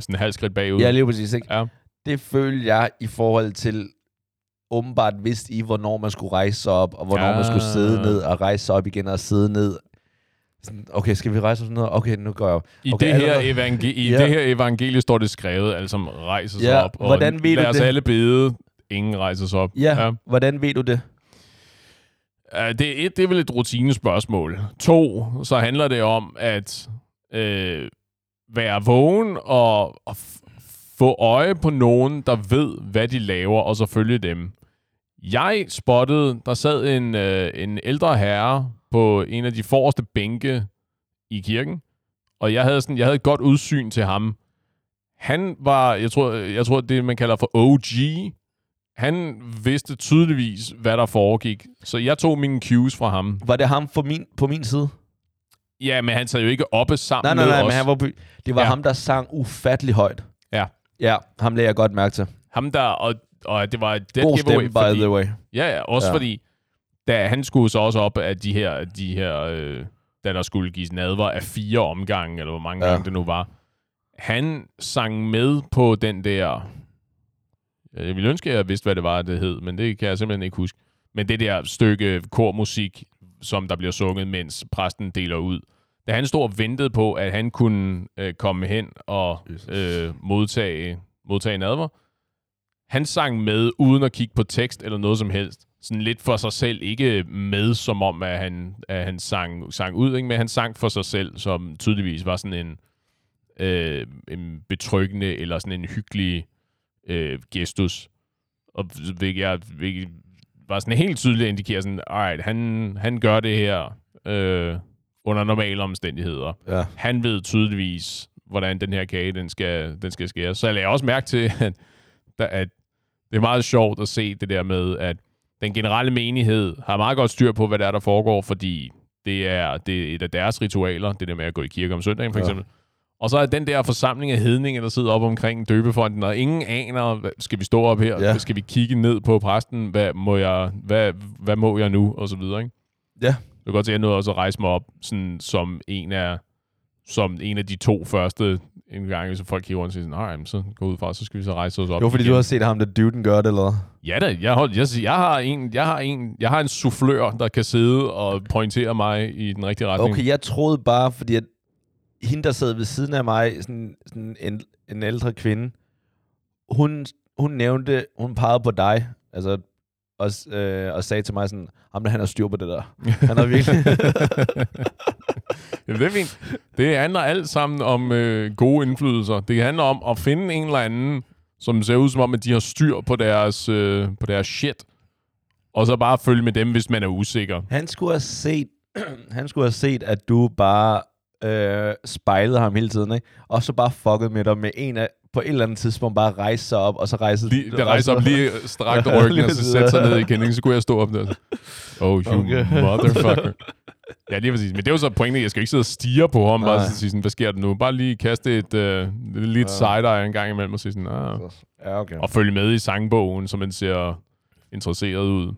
Sådan en halv skridt bagud. Ja, lige præcis. Ikke? Ja. Det følte jeg i forhold til, åbenbart vidste I, hvornår man skulle rejse sig op, og hvornår ja. man skulle sidde Ja. ned og rejse sig op igen og sidde ned. sådan, okay, skal vi rejse os ned? Okay, nu går jeg op. I, Okay, det, her allerede- evangel- I [laughs] Ja. det her evangelie står det skrevet, alle som rejser sig Ja, op. Og hvordan ved du lad os det? alle bede, ingen rejser sig op. Ja, ja. hvordan ved du det? Uh, det, er et, det er vel et rutinespørgsmål. To, så handler det om at øh, være vågen og, og få øje på nogen, der ved, hvad de laver, og så følge dem. Jeg spottede, der sad en, øh, en ældre herre på en af de forreste bænke i kirken, og jeg havde, sådan, jeg havde et godt udsyn til ham. Han var, jeg tror, jeg tror det man kalder for OG, han vidste tydeligvis, hvad der foregik. Så jeg tog mine cues fra ham. Var det ham for min, på min side? Ja, men han sad jo ikke oppe sammen Nej, nej, med nej, os. men han var, det var Ja. ham, der sang ufattelig højt. Ja. Ja, ham lagde jeg godt mærke til. Ham der, og, og det var et dead God giveaway, stemme, by fordi, the way. Ja, ja, også ja. Fordi, da han skulle så også op af de her, de her øh, da der skulle gives nadver af fire omgange, eller hvor mange. Ja. gange det nu var. Han sang med på den der... Jeg ville ønske, at jeg vidste, hvad det var, det hed, men det kan jeg simpelthen ikke huske. Men det der stykke kormusik, som der bliver sunget, mens præsten deler ud. Da han stod og ventede på, at han kunne øh, komme hen og øh, modtage, modtage nadver, han sang med, uden at kigge på tekst eller noget som helst. Sådan lidt for sig selv, ikke med som om, at han, at han sang, sang ud, ikke? men han sang for sig selv, som tydeligvis var sådan en, øh, en betryggende eller sådan en hyggelig øh, gestus. Og hvilket, jeg, hvilket var sådan helt tydeligt at indikere sådan, alright, han, han gør det her øh, under normale omstændigheder Ja. han ved tydeligvis, hvordan den her kage, den skal, den skal skæres. Så jeg lagde også mærke til, at, der, at det er meget sjovt at se det der med, at den generelle menighed har meget godt styr på, hvad der er, der foregår, fordi det er, det er et af deres ritualer, det der med at gå i kirke om søndagen, for Ja. eksempel. Og så er den der forsamling af hedninge, der sidder op omkring døbefonden, og ingen aner, skal vi stå op her? Ja. Skal vi kigge ned på præsten? Hvad må jeg, hvad, hvad må jeg nu? Og så videre, ikke? Ja. Jeg kan godt se, at jeg nåede også at rejse mig op sådan, som en af som en af de to første en gang, hvis folk kigger rundt og siger sådan, så gå ud fra, så skal vi så rejse os op Det var fordi, igen." du har set ham, der duden gør det, eller? Ja da, jeg, hold, jeg, jeg, har en, jeg, har en, jeg har en soufflør, der kan sidde og pointere mig i den rigtige retning. Okay, jeg troede bare, fordi at hende, der sad ved siden af mig, sådan, sådan en, en ældre kvinde, hun, hun nævnte, hun pegede på dig, altså, og, øh, og sagde til mig sådan, ham der, han har styr på det der. Han har virkelig... [laughs] Jamen, det er fint. Det handler alt sammen om øh, gode indflydelser. Det handler om at finde en eller anden, som ser ud som om, at de har styr på deres, øh, på deres shit. Og så bare følge med dem, hvis man er usikker. han skulle have set, [clears throat] han skulle have set, at du bare øh, spejlede ham hele tiden, ikke? Og så bare fucket med dig med en af, på et eller andet tidspunkt bare rejse sig op, og så rejse... Lige, det rejser op lige strakt Ja, ryggen, og så sætte sig ned igen, ikke? så kunne jeg stå op der. Oh, you Okay. motherfucker. Ja, lige præcis. Men det er jo så pointet, jeg skal ikke sidde og stige på ham, bare Nej. sige sådan, hvad sker der nu? Bare lige kaste et uh, lidt Ja. side-eye en gang imellem og sige sådan, ah. Ja, okay. Og følge med i sangbogen, så man ser interesseret ud.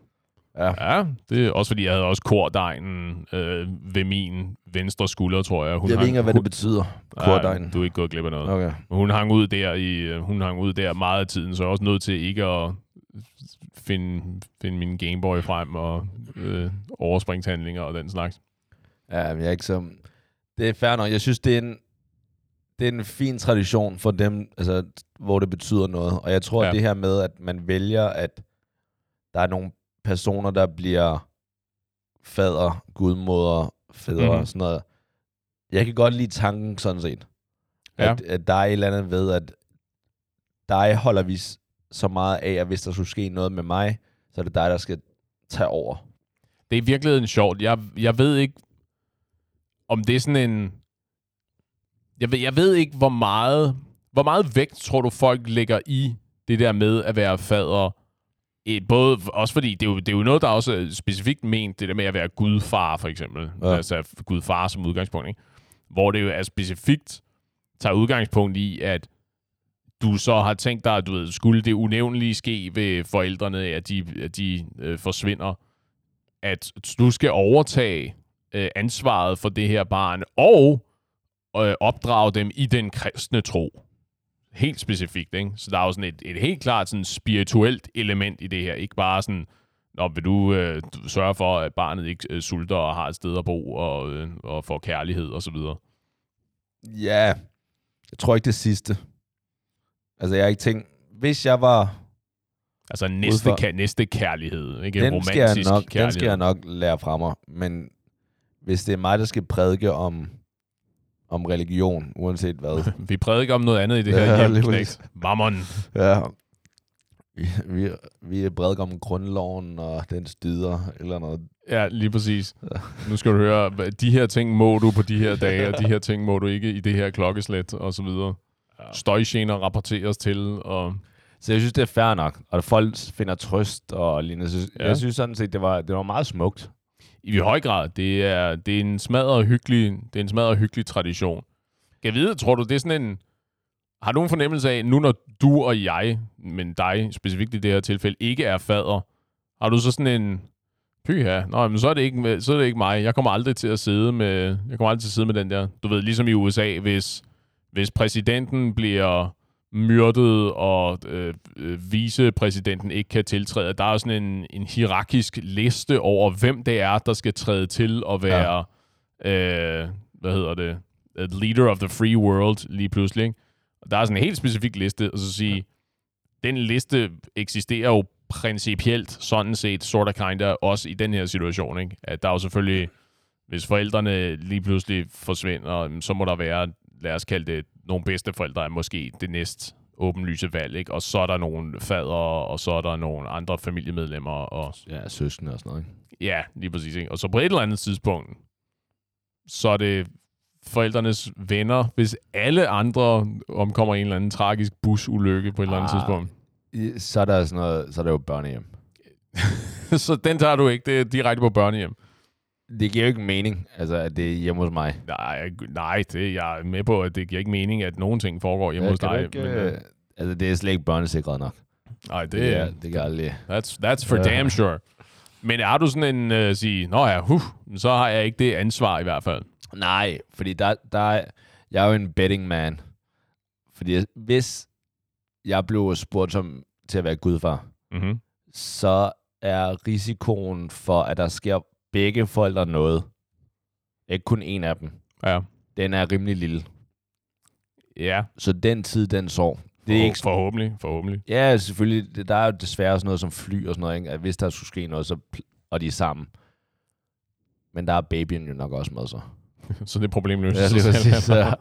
Ja. Ja, det er også fordi, jeg havde også kordegnen øh, ved min venstre skulder, tror jeg. Hun Jeg ved hang- ikke, hvad hun- det betyder, Nej, kordegn. Du er ikke gået glip af noget. Okay. Hun hang ud der i, øh, hun hang ud der meget af tiden, så jeg er også nødt til ikke at finde, finde min Gameboy frem og øh, overspringshandlinger og den slags. Ja, men jeg er ikke så... Det er fair nok. Jeg synes, det er en, det er en fin tradition for dem, altså, hvor det betyder noget. Og jeg tror, Ja. ja. at det her med, at man vælger, at der er nogle personer, der bliver fader, gudmoder, fædre Mhm. og sådan noget. Jeg kan godt lide tanken sådan set. Ja. At, at der er et eller andet ved, at dig holder vi så meget af, at hvis der skulle ske noget med mig, så er det dig, der skal tage over. Det er i virkeligheden sjovt. Jeg, jeg ved ikke, om det er sådan en... Jeg ved, jeg ved ikke, hvor meget, hvor meget vægt tror du, folk lægger i det der med at være fader. Både, også fordi det er, jo, det er jo noget, der også er specifikt ment, det der med at være gudfar, for eksempel. Ja. Ja. Altså gudfar som udgangspunkt, ikke? Hvor det jo er specifikt tager udgangspunkt i, at du så har tænkt dig, at du ved, skulle det unævnlige ske ved forældrene, at de, at de øh, forsvinder, at du skal overtage øh, ansvaret for det her barn, og øh, opdrage dem i den kristne tro. Helt specifikt, ikke? Så der er jo sådan et, et helt klart sådan spirituelt element i det her. Ikke bare sådan, Nå, vil du, øh, sørge for, at barnet ikke øh, sulter og har et sted at bo og, øh, og får kærlighed og så videre? Ja, jeg tror ikke det sidste. Altså, jeg har ikke tænkt... Hvis jeg var... Altså næste, Udfor- ka- næste kærlighed, ikke? Den Romantisk skal, jeg nok, kærlighed. den skal jeg nok lære fra mig. Men hvis det er mig, der skal prædike om, om religion, uanset hvad. [laughs] Vi prædiker om noget andet i det her [laughs] Ja, hjem. Mammon. ja. Vi, vi, vi prædiker om grundloven og dens dyder, eller noget. Ja, lige præcis. [laughs] Nu skal du høre, hvad- de her ting må du på de her dage, og de her ting må du ikke i det her klokkeslæt, og så videre. Støjgener rapporteres til, og Så jeg synes, det er fair nok. Og folk finder trøst og lignende. Så Ja. Jeg synes sådan set, det var, det var meget smukt i høj grad, det er, det er en smadret hyggelig, det er en smadret hyggelig tradition. Kan jeg vide, tror du, det er sådan en... Har du en fornemmelse af, nu når du og jeg, men dig specifikt i det her tilfælde, ikke er fader, har du så sådan en... Pyha, nå, men så er, det ikke, så er det ikke mig. Jeg kommer aldrig til at sidde med, jeg kommer aldrig til at sidde med den der. Du ved, ligesom i USA, hvis, hvis præsidenten bliver myrdet, og øh, øh, vicepræsidenten ikke kan tiltræde. Der er sådan en, en hierarkisk liste over, hvem det er, der skal træde til at være, ja. øh, hvad hedder det, leader of the free world lige pludselig. Ikke? Og der er sådan en helt specifik liste, og så sige, ja. den liste eksisterer jo principielt, sådan set, sort of kinda, også i den her situation. Ikke? At der er jo selvfølgelig, hvis forældrene lige pludselig forsvinder, så må der være, lad os kalde det, nogle bedsteforældre er måske det næst åbenlyse valg, ikke? Og så er der nogle fader, og så er der nogle andre familiemedlemmer, og Ja, søskende og sådan noget. Ikke? ja, lige præcis, ikke? Og så på et eller andet tidspunkt, så er det forældrenes venner, hvis alle andre omkommer i en eller anden tragisk busulykke på et eller andet Ah. tidspunkt. Så er der sådan noget, så er der jo børnehjem. [laughs] så den tager du ikke, det er direkte på børnehjem. Det giver jo ikke mening, altså, at det er hjemme hos mig. Nej, nej det, jeg er med på, at det giver ikke mening, at nogen ting foregår hjemme Ja, hos dig. Ikke, men, øh, øh, altså, det er slet ikke børnesikret nok. nej, det, Det, er, det kan aldrig. That's, that's for Ja. damn sure. Men er du sådan en uh, sige, nå ja, huh, så har jeg ikke det ansvar i hvert fald. Nej, fordi der, der er, jeg er jo en betting man. Fordi hvis jeg blev spurgt som, til at være gudfar, Mm-hmm. så er risikoen for, at der sker begge forældre noget, ikke kun en af dem, Ja. den er rimelig lille. Ja, Så den tid, den sår. Det er For- ikke forhåbentlig, forhåbentlig. Ja, selvfølgelig. Det- Der er jo desværre sådan noget som fly og sådan noget, ikke? At hvis der skulle ske noget, så og de er sammen. Men der er babyen jo nok også med, så. [laughs] Så det er problemløst. Ja, lige præcis. Ja.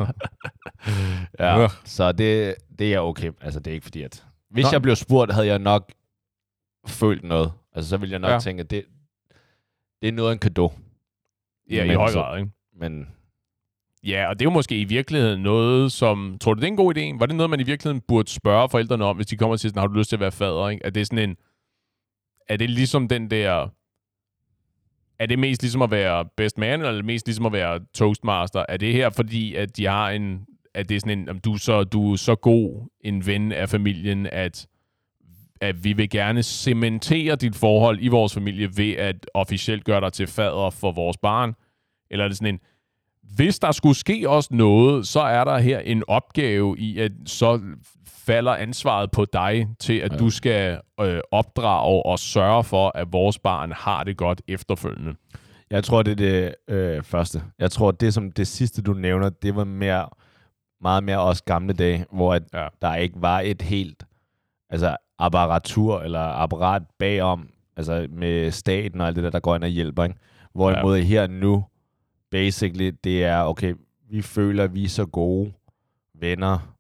[laughs] ja. Så det, det er okay. Altså, det er ikke fordi, at... Hvis Nå. jeg blev spurgt, havde jeg nok følt noget. Altså, så ville jeg nok ja. tænke, at det, det er noget af en kado. Ja, i Men høj så- grad, ikke? Men Ja, og det er jo måske i virkeligheden noget, som... Tror du, det er en god idé? Var det noget, man i virkeligheden burde spørge forældrene om, hvis de kommer og siger, sådan, har du lyst til at være fader? Ikke? Er det sådan en... Er det ligesom den der... Er det mest ligesom at være best man, eller er det mest ligesom at være toastmaster? Er det her, fordi at de har en... at det er sådan en, om du er så, du er så god en ven af familien, at, at vi vil gerne cementere dit forhold i vores familie ved at officielt gøre dig til fader for vores barn? Eller er det sådan en, hvis der skulle ske også noget, så er der her en opgave i, at så falder ansvaret på dig til, at ja. du skal øh, opdrage og sørge for, at vores barn har det godt efterfølgende. jeg tror, det er det øh, første. Jeg tror, det som det sidste, du nævner, det var mere, meget mere også gamle dage, hvor at Ja. der ikke var et helt altså apparatur eller apparat bagom, altså med staten og alt det der, der går ind og hjælper. Ikke? Hvorimod ja. her nu, basically, det er, okay, vi føler, at vi er så gode venner,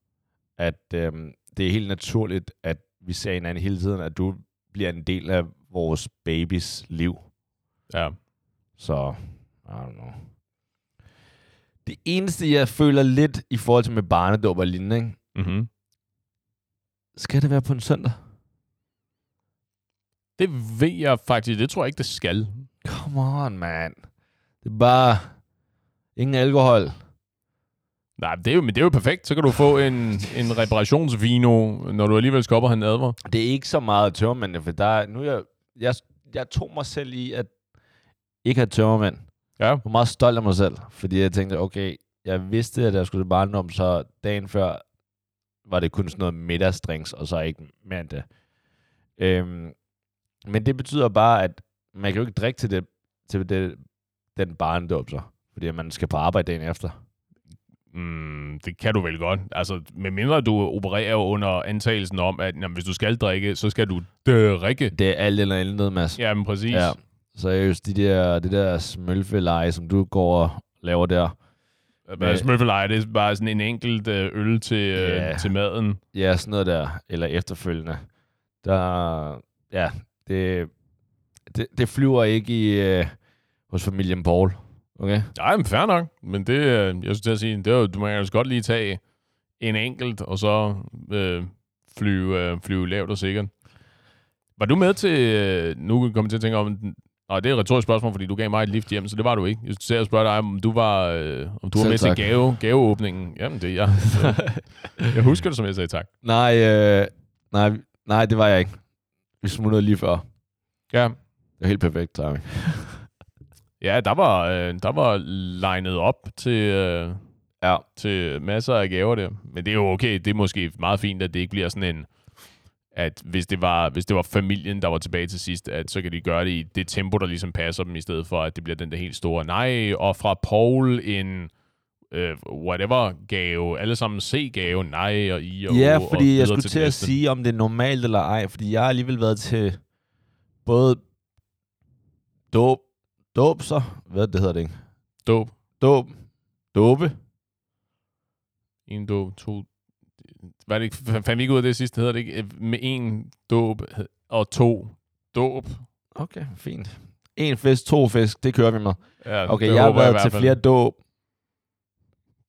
at øhm, det er helt naturligt, at vi ser hinanden hele tiden, at du bliver en del af vores babys liv. Ja. Så, I don't know. Det eneste, jeg føler lidt i forhold til med barnedåb og lignende, ikke? Mm-hmm. skal det være på en søndag? Det ved jeg faktisk. Det tror jeg ikke, det skal. Come on, man. Det er bare ingen alkohol. Nej, det er jo, men det er jo perfekt. Så kan du få en, en reparationsvino, når du alligevel skal op og have en advar. Det er ikke så meget tømmermænd, for der er, nu jeg, jeg, jeg tog mig selv i at ikke have tømmermænd. Ja. Jeg var meget stolt af mig selv, fordi jeg tænkte, okay, jeg vidste, at jeg skulle til barndom, så dagen før var det kun sådan noget middagsdrinks, og så ikke mere end det. Øhm, Men det betyder bare, at man kan jo ikke drikke til, det, til det, den barndåb så. Fordi man skal på arbejde dagen efter. Mm, det kan du vel godt. Altså, medmindre du opererer under antagelsen om, at jamen, hvis du skal drikke, så skal du drikke. Det er alt eller andet, Mads. Jamen, præcis. Ja. Seriøst, de der, det der smølfeleje, som du går og laver der. Men smølfelej, det er bare sådan en enkelt øh, øl til, øh, Ja. til maden. Ja, sådan noget der. Eller efterfølgende. Der, ja, det, det, det flyver ikke i, øh, hos familien Paul. Okay? Ja, men fair nok. Men det, øh, jeg skulle til at sige, det er jo, du må altså godt lige tage en enkelt, og så øh, flyve, øh, flyve lavt og sikkert. Var du med til, øh, nu kommer jeg til at tænke om, og det er et retorisk spørgsmål, fordi du gav mig et lift hjem, så det var du ikke. Jeg skulle til at spørge dig, om du var, øh, om du var Selv med tak. til gave, gaveåbningen. Jamen, det er jeg. [laughs] jeg husker det, som jeg sagde tak. Nej, øh, nej, nej, det var jeg ikke. Vi smuttede lige før. Ja, Det er helt perfekt, timing. [laughs] ja der var, øh, der var legnet op til, øh, Ja. til masser af gaver der. Men det er jo okay. Det er måske meget fint, at det ikke bliver sådan en at hvis det var hvis det var familien, der var tilbage til sidst, at så kan de gøre det i det tempo, der ligesom passer dem, i stedet for, at det bliver den der helt store, nej, og fra Paul en øh, whatever gave, alle sammen C-gave, nej, og I og Ja, og fordi videre jeg skulle det til at sige, om det er normalt eller ej, fordi jeg har alligevel været til både dåb, dåb så, hvad det hedder det ikke? Dåb. Dåb, dåbe, En dåb, to... Var det ikke, fandt vi ikke ud af det sidste, hedder det ikke? øh, Med en dåb og to dåb. Okay, fint. En fisk, to fisk, det kører vi med. Ja, Okay, jeg har været til flere dåb.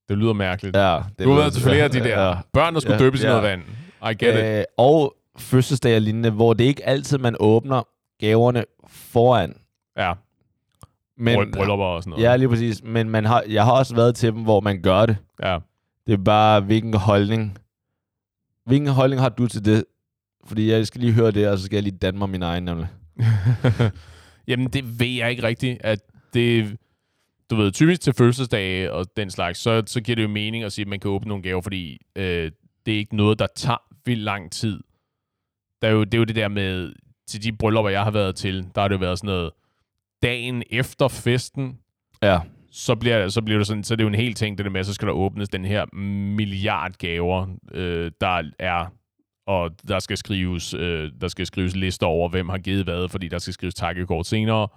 Det lyder mærkeligt. Ja, det du har ved- været til flere af de [laughs] der Ja. børn, der skulle Ja, døbes i ja. noget vand. I get it. Øh, og fødselsdag og lignende, hvor det ikke altid, man åbner gaverne foran. Ja, Men, men, bryllupper og sådan noget. Ja, lige præcis. Men man har, jeg har også været til dem, hvor man gør det. ja. Det er bare, hvilken holdning... Hvilken holdning har du til det? Fordi jeg skal lige høre det, og så skal jeg lige danne mig min egen, nemlig. [laughs] Jamen, det ved jeg ikke rigtigt, at det... Du ved, typisk til fødselsdage og den slags, så, så giver det jo mening at sige, at man kan åbne nogle gaver, fordi øh, det er ikke noget, der tager vildt lang tid. Der er jo, det er jo det der med, til de bryllupper, jeg har været til, der har det jo været sådan noget, dagen efter festen, Ja. så bliver, så bliver det sådan, så er det jo en hel ting, det der med, så skal der åbnes den her milliard gaver, øh, der er, og der skal skrives, øh, der skal skrives lister over, hvem har givet hvad, fordi der skal skrives takkekort senere,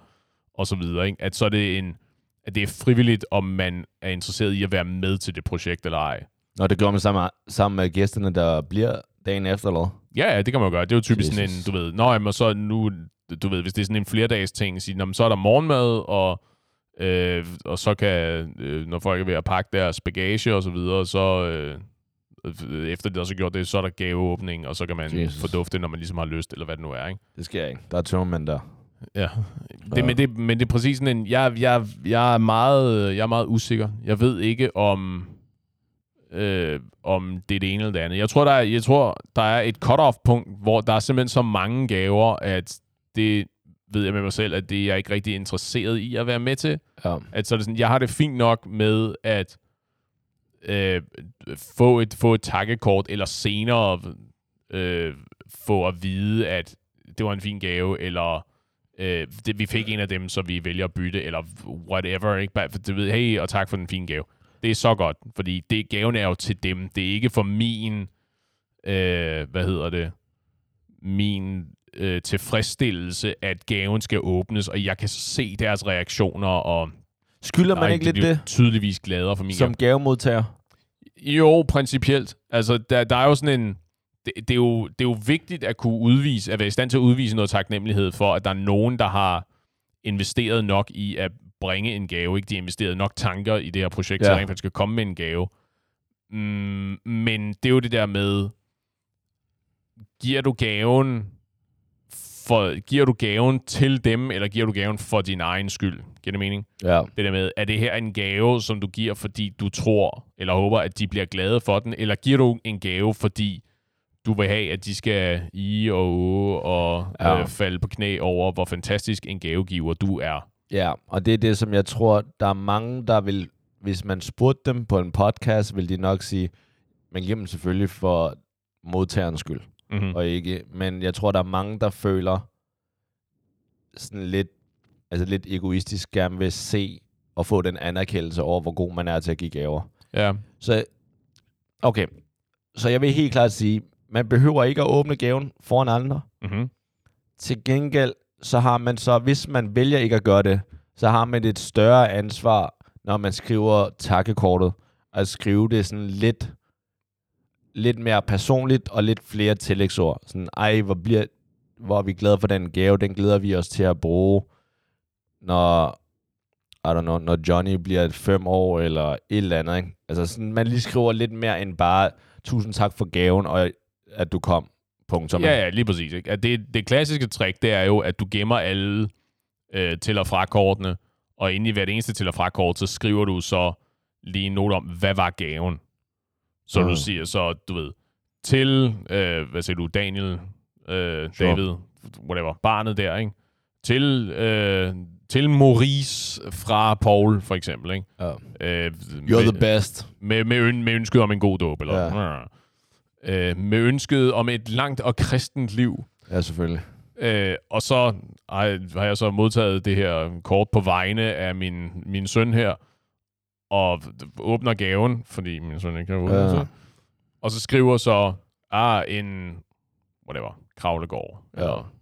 og så videre, ikke? At så er det en, at det er frivilligt, om man er interesseret i at være med til det projekt eller ej. Når det gør man sammen, sammen med gæsterne, der bliver dagen efter, eller? Ja, ja, det kan man jo gøre. Det er jo typisk sådan en, Jesus. du ved, nå, jamen, så nu, du ved, hvis det er sådan en flerdags ting, sige, nå, men så er der morgenmad, og, øh, og så kan, øh, når folk er ved at pakke deres bagage og så videre, så øh, efter det også gjort det, så er der gaveåbning, og så kan man Jesus. fordufte, når man ligesom har lyst, eller hvad det nu er, ikke? Det sker ikke. Der er tømmermænd der. Ja, det, men, det, men det er præcis sådan en, jeg, jeg, jeg, er meget, jeg er meget usikker. Jeg ved ikke, om, øh, om det er det ene eller det andet. Jeg tror, der er, jeg tror, der er et cut-off punkt, hvor der er simpelthen så mange gaver, at det ved jeg med mig selv, at det er jeg ikke rigtig interesseret i at være med til. Ja. At så er det sådan, jeg har det fint nok med at øh, få, et, få et takkekort, eller senere øh, få at vide, at det var en fin gave, eller øh, det, vi fik en af dem, så vi vælger at bytte, eller whatever. Ikke? Bare, for du ved, hey, og tak for den fine gave. Det er så godt, fordi det, gaven er jo til dem. Det er ikke for min, øh, hvad hedder det, min øh, tilfredsstillelse, at gaven skal åbnes, og jeg kan se deres reaktioner, og Skylder man nej, ikke lidt det, tydeligvis gladere for min som gavemodtager? jo, principielt. Altså, der, der er jo sådan en... Det, det, er jo, det er jo vigtigt at kunne udvise, at være i stand til at udvise noget taknemmelighed for, at der er nogen, der har investeret nok i at bringe en gave. Ikke? De har investeret nok tanker i det her projekt, ja. så rent faktisk skal komme med en gave. Mm, men det er jo det der med, giver du gaven for, giver du gaven til dem, eller giver du gaven for din egen skyld? Giver det mening? Ja. Det der med, er det her en gave, som du giver, fordi du tror eller håber, at de bliver glade for den, eller giver du en gave, fordi du vil have, at de skal i og åge og. Ja. øh, falde på knæ over, hvor fantastisk en gavegiver du er. Ja, og det er det, som jeg tror, der er mange, der vil, hvis man spurgte dem på en podcast, vil de nok sige, man giver dem selvfølgelig for modtagerens skyld, Mm-hmm. og ikke, men jeg tror, der er mange, der føler, sådan lidt, altså lidt egoistisk gerne vil se og få den anerkendelse over, hvor god man er til at give gaver. Ja. Så, okay. Så jeg vil helt klart sige, man behøver ikke at åbne gaven foran andre. Mm-hmm. Til gengæld, så har man så, hvis man vælger ikke at gøre det, så har man et større ansvar, når man skriver takkekortet, at skrive det sådan lidt, lidt mere personligt og lidt flere tillægsord. Sådan, ej, hvor, bliver, hvor er vi glade for den gave, den glæder vi os til at bruge, når, I don't know, når Johnny bliver et fem år, eller et eller andet, ikke? Altså sådan, man lige skriver lidt mere end bare, tusind tak for gaven, og at du kom, punktum. Ja, ja, lige præcis. Ikke? At det, det klassiske trick, det er jo, at du gemmer alle øh, til- og frakortene, og inde i hvert eneste til- og frakort, så skriver du så lige en note om, hvad var gaven? Så Mm. du siger så, du ved, til, øh, hvad siger du, Daniel, øh, Sure. David, whatever, barnet der, ikke? Til, øh, til Maurice fra Paul, for eksempel, ikke? Ja. Øh, You're med- the best. med, med, øn, med ønsket om en god dåb, eller ja. Øh, med ønsket om et langt og kristent liv. Ja, selvfølgelig. Øh, og så ej, har jeg så modtaget det her kort på vegne af min, min søn her, og åbner gaven, fordi min søn ikke kan åbne Ja. Og så skriver så, ah, en, whatever, kravlegård, Ja. eller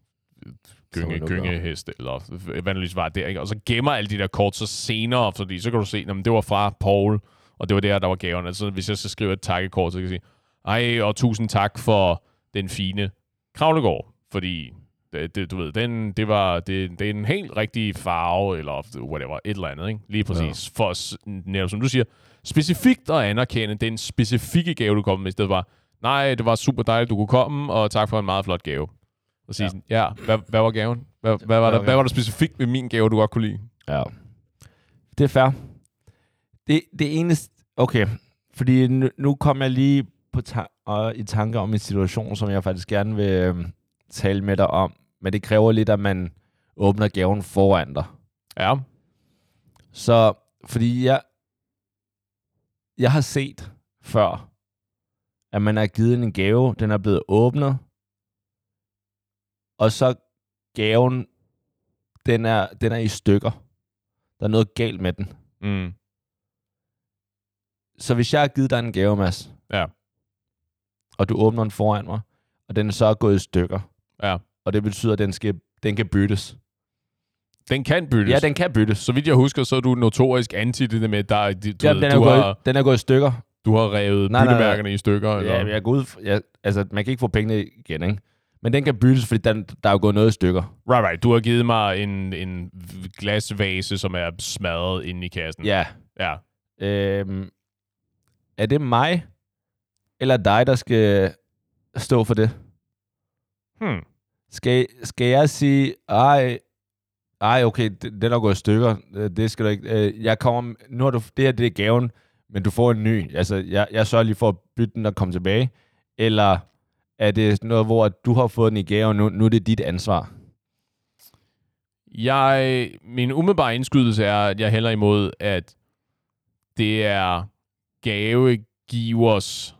gynge, gyngehest, eller hvad det var der, ikke? Og så gemmer alle de der kort så senere, fordi så kan du se, at det var fra Paul, og det var der, der var gaven. Altså, hvis jeg så skriver et takkekort, så kan jeg sige, ej, og tusind tak for den fine kravlegård, fordi det, det, du ved, den, det var det, det er en helt rigtig farve, eller whatever, et eller andet, ikke? Lige præcis. Ja. For, netop som du siger, specifikt at anerkende den specifikke gave, du kom med, i stedet var, nej, det var super dejligt, du kunne komme, og tak for en meget flot gave. Og sige, ja, ja hvad, hvad var gaven? Hvad, hvad, var der, hvad var der specifikt ved min gave, du godt kunne lide? Ja. Det er fair. Det, det eneste... Okay, fordi nu, nu kom jeg lige på ta- og i tanke om en situation, som jeg faktisk gerne vil øh, tale med dig om. Men det kræver lidt, at man åbner gaven foran dig. Ja. Så, fordi jeg, jeg har set før, at man har givet en gave, den er blevet åbnet, og så gaven, den er, den er i stykker. Der er noget galt med den. Mm. Så hvis jeg har givet dig en gave, Mads, Ja. Og du åbner den foran mig, og den så er gået i stykker, Ja. og det betyder, at den, skal, den kan byttes. Den kan byttes. Ja, den kan byttes. Så vidt jeg husker, så er du notorisk anti det der med, der, er- du, Ja, ved, den, er du, gået, har, den er gået i stykker. du har revet Nej, nej, nej. byttemærkerne i stykker. Eller? Ja, jeg går ud, jeg, altså, man kan ikke få pengene igen, ikke? Men den kan byttes, fordi den, der er jo gået noget i stykker. Right, right. Du har givet mig en, en glasvase, som er smadret inde i kassen. Ja. Ja. Øhm, er det mig, eller dig, der skal stå for det? Hmm. Skal, skal jeg sige, ej, ej, okay, det- den er gået i stykker. Øh, Det skal du ikke. Øh, Jeg kommer, nu har du, det her, det er gaven, men du får en ny. Altså, jeg, jeg sørger lige for at bytte den og komme tilbage. Eller er det noget, hvor du har fået den i gave, og nu, nu er det dit ansvar? Jeg, min umiddelbare indskydelse er, at jeg hælder imod, at det er gavegivers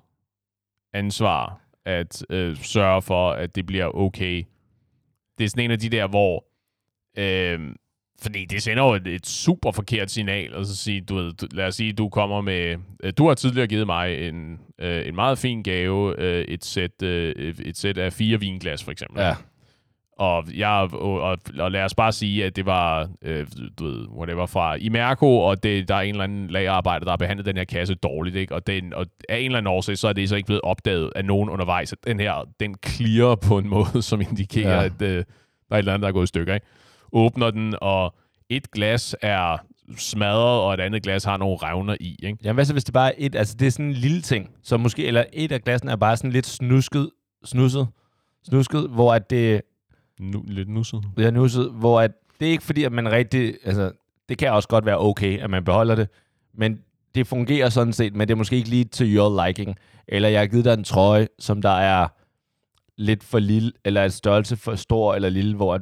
ansvar at øh, sørge for, at det bliver okay. Det er sådan en af de der, hvor... Øh, fordi det sender jo et, et super forkert signal, og så sige, du ved, du, lad os sige, du kommer med, øh, du har tidligere givet mig en, øh, en meget fin gave, øh, et sæt, øh, et sæt af fire vinglas, for eksempel. Ja. Og, jeg, og, og, og lad os bare sige, at det var, øh, du ved, whatever, fra Imerco, og det, der er en eller anden lagerarbejder, der har behandlet den her kasse dårligt, ikke? Og, den, og af en eller anden årsag, så er det så ikke blevet opdaget af nogen undervejs, at den her, den clearer på en [laughs] måde, som indikerer, Ja. at øh, der er et eller andet, der er gået i stykker, ikke? Åbner den, og et glas er smadret, og et andet glas har nogle revner i, ikke? Jamen, hvad så hvis det bare er et, altså det er sådan en lille ting, så måske, eller et af glassene er bare sådan lidt snusket, snusset, snusket, hvor at det, Nu, lidt nusset. er nusset, hvor at det er ikke fordi, at man rigtig, altså det kan også godt være okay, at man beholder det, men det fungerer sådan set, men det er måske ikke lige til your liking. Eller jeg har givet dig en trøje, som der er lidt for lille, eller et størrelse for stor eller lille, hvor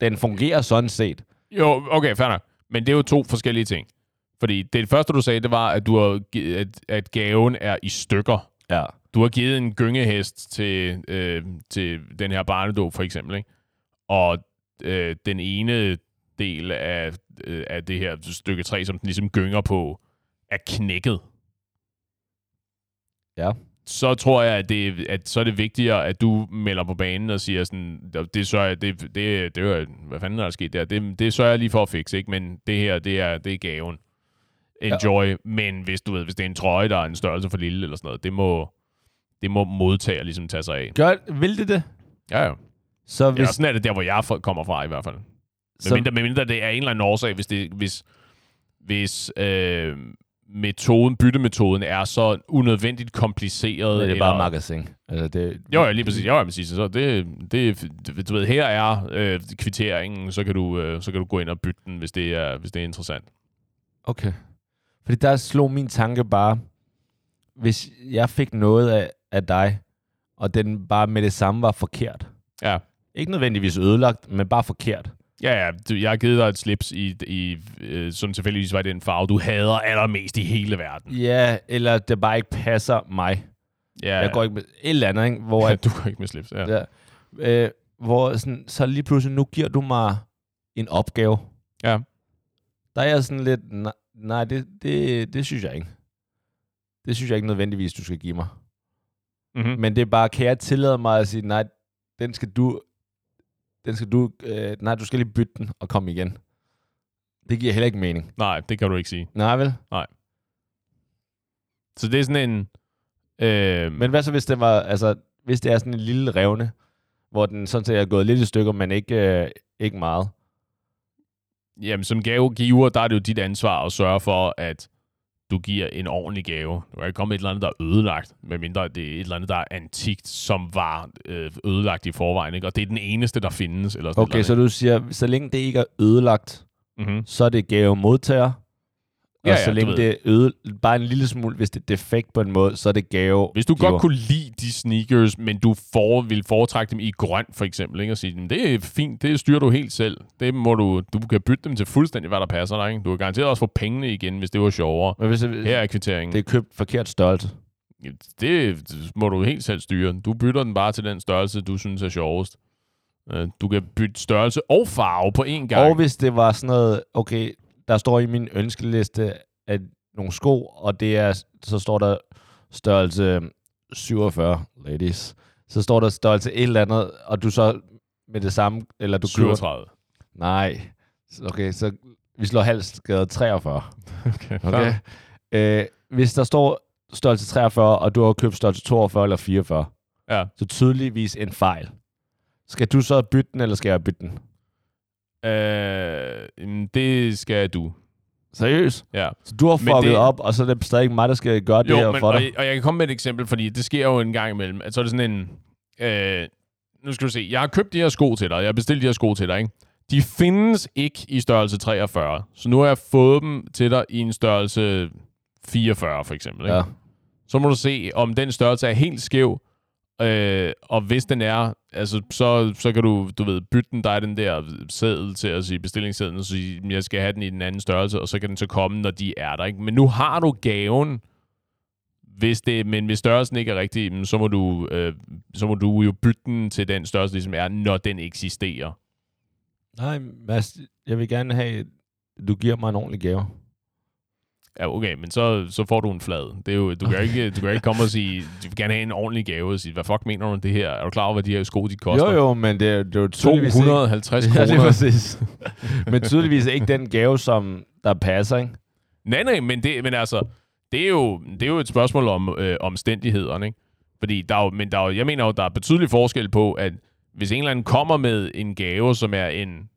den fungerer sådan set. Jo, okay, fair nok. Men det er jo to forskellige ting. Fordi det første, du sagde, det var, at, du har, at, at gaven er i stykker. Ja. Du har givet en gyngehest til, øh, til den her barnedåb, for eksempel. Ikke? Og øh, den ene del af, øh, af det her stykke 3, som den ligesom gynger på, er knækket. Ja. Så tror jeg, at, det, at så er det vigtigere, at du melder på banen og siger sådan, det sørger jeg, det, det, det, det hvad fanden er der sket der? Det, det sørger jeg lige for at fikse, ikke? Men det her, det er, det er gaven. Enjoy. Ja. Men hvis du ved, hvis det er en trøje, der er en størrelse for lille eller sådan noget, det må, det må modtager ligesom tage sig af. Gør, vil det det? Ja, ja. Så Hvis... Ja, sådan er det der, hvor jeg kommer fra i hvert fald. Med, mindre, med mindre det er en eller anden årsag, hvis, det, hvis, hvis øh, metoden, byttemetoden er så unødvendigt kompliceret. Det er bare magasin. Altså, det... Jo, ja, lige præcis. Jo, ja, præcis. Så det, det, du ved, her er øh, kvitteringen, så kan, du, øh, så kan du gå ind og bytte den, hvis det er, hvis det er interessant. Okay. Fordi der slog min tanke bare, hvis jeg fik noget af, af dig, og den bare med det samme var forkert. Ja. Ikke nødvendigvis ødelagt, men bare forkert. Ja, ja. Du, jeg har givet dig et slips, i, i, øh, som tilfældigvis var den farve, du hader allermest i hele verden. Ja, eller det bare ikke passer mig. Ja, jeg går ikke med et eller andet, ikke? Hvor [laughs] at, du går ikke med slips, ja. ja øh, hvor sådan, så lige pludselig, nu giver du mig en opgave. Ja. Der er jeg sådan lidt, nej, nej det, det, det synes jeg ikke. Det synes jeg ikke nødvendigvis, du skal give mig. Mm-hmm. Men det er bare, kan jeg tillade mig at sige, nej, den skal du, den skal du, øh, nej, du skal lige bytte den og komme igen. Det giver heller ikke mening. Nej, det kan du ikke sige. Nej, vel? Nej. Så det er sådan en... Øh... Men hvad så, hvis det var, altså, hvis det er sådan en lille revne, hvor den sådan set er gået lidt i stykker, men ikke, øh, ikke meget? Jamen, som gavegiver, der er det jo dit ansvar at sørge for, at du giver en ordentlig gave. Du kan ikke komme et eller andet, der er ødelagt, medmindre det er et eller andet, der er antikt, som var øh, ødelagt i forvejen. Ikke? Og det er den eneste, der findes. Eller sådan okay, eller så du siger, så længe det ikke er ødelagt, mm-hmm. så er det gave modtager, Ja, og ja, så du længe det er øde, bare en lille smule, hvis det er defekt på en måde, så er det gave. Hvis du giver. godt kunne lide de sneakers, men du for, vil foretrække dem i grøn, for eksempel, ikke? og sige, "Men det er fint, det styrer du helt selv. Det må du, du kan bytte dem til fuldstændig, hvad der passer dig. Ikke? Du kan garanteret også få pengene igen, hvis det var sjovere. Men hvis det, Her er kvitteringen. det er købt forkert størrelse. Det må du helt selv styre. Du bytter den bare til den størrelse, du synes er sjovest. Øh, Du kan bytte størrelse og farve på én gang. Og hvis det var sådan noget, okay, der står i min ønskeliste, at nogle sko, og det er, så står der størrelse 47, ladies. Så står der størrelse et eller andet, og du så med det samme, eller du køber... 37. Nej. Okay, så vi slår halvskade 43. [laughs] Okay. Okay. Øh, hvis der står størrelse 43, og du har købt størrelse 42 eller 44, Ja. så tydeligvis en fejl. Skal du så bytte den, eller skal jeg bytte den? Øh, det skal du. Seriøst? Ja. Så du har fucket det- det... op, og så er det stadig ikke mig, der skal gøre det Jo, her men, for og, dig? og jeg kan komme med et eksempel, fordi det sker jo en gang imellem. At så er det sådan en... Øh, nu skal du se. Jeg har købt de her sko til dig. Jeg har bestilt de her sko til dig, ikke? De findes ikke i størrelse 43. Så nu har jeg fået dem til dig i en størrelse 44, for eksempel. Ikke? Ja. Så må du se, om den størrelse er helt skæv. Øh, og hvis den er, altså, så, så kan du, du ved, bytte den, der den der sædel til at sige bestillingssedlen, og sige, jeg skal have den i den anden størrelse, og så kan den så komme, når de er der. Ikke? Men nu har du gaven, hvis det, men hvis størrelsen ikke er rigtig, så må, du, øh, så må du jo bytte den til den størrelse, ligesom er, når den eksisterer. Nej, Mads, jeg vil gerne have, at du giver mig en ordentlig gave. Ja, okay, men så, så får du en flad. Det er jo, du, kan ikke, du kan ikke komme og sige, du vil gerne have en ordentlig gave, og sige, hvad fuck mener du om det her? Er du klar over, hvad de her sko, de koster? Jo, jo, men det, er- det er jo tydeligvis 250 ikke... [laughs] Ja, lige kroner. præcis. men tydeligvis ikke den gave, som der passer, ikke? Nej, nej, men, det, men altså, det er, jo, det er jo et spørgsmål om øh, omstændighederne, ikke? Fordi der er jo, men der er jo, jeg mener jo, der er betydelig forskel på, at hvis en eller anden kommer med en gave, som er en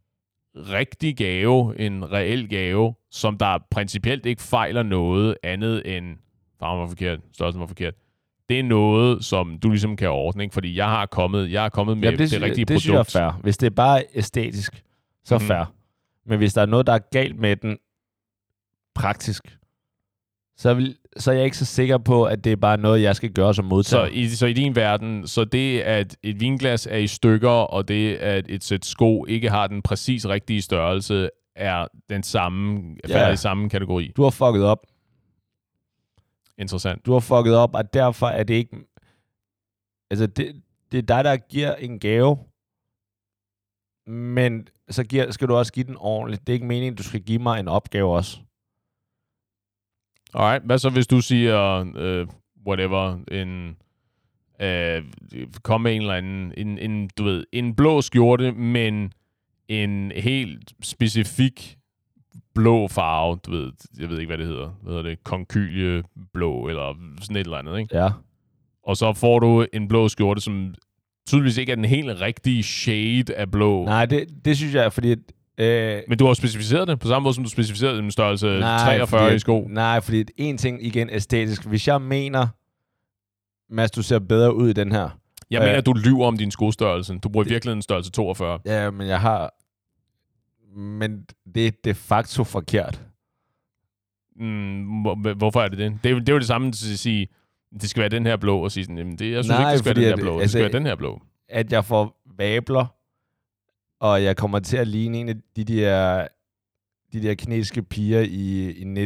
rigtig gave, en reel gave, som der principielt ikke fejler noget andet end, farven var forkert, størrelsen var forkert, det er noget, som du ligesom kan ordne, ikke? Fordi jeg har kommet, jeg har kommet med Jamen, det, det rigtige det synes jeg er produkt. fair. Hvis det er bare æstetisk, så mm. fair. Men hvis der er noget, der er galt med den praktisk, så, vil, så er jeg ikke så sikker på, at det er bare noget, jeg skal gøre som Så modtager. i, så i din verden, så det, at et vinglas er i stykker, og det, at et sæt sko ikke har den præcis rigtige størrelse, er den samme, Ja. falder i samme kategori. Du har fucket op. Interessant. Du har fucket op, og derfor er det ikke... Altså, det, det er dig, der giver en gave, Men så giver, skal du også give den ordentligt. Det er ikke meningen, du skal give mig en opgave også. Alright, hvad så hvis du siger, øh, whatever, en... Øh, kom med en eller anden, en, en, du ved, en blå skjorte, men en helt specifik blå farve, du ved, jeg ved ikke, hvad det hedder, hvad hedder det, konkylieblå, eller sådan et eller andet, ikke? Ja. Og så får du en blå skjorte, som tydeligvis ikke er den helt rigtige shade af blå. Nej, det, det synes jeg, fordi... Øh, Men du har specificeret det på samme måde, som du specificerede en størrelse nej, 43 fordi, i sko. Nej, fordi en ting igen æstetisk. Hvis jeg mener, Mads, du ser bedre ud i den her. Jeg Øh. mener, at du lyver om din skostørrelse. Du bruger virkelig en størrelse 42. Ja, men jeg har... Men det er de facto forkert. Mm, hvor- hvorfor er det det? Det er, jo- det er jo det samme at sige, det skal være den her blå, og sige sådan, jamen det, jeg synes Nej, ikke, det skal være den her blå. Det altså, skal være den her blå. At jeg får vabler, og jeg kommer til at ligne en af de der, de der kinesiske piger i, i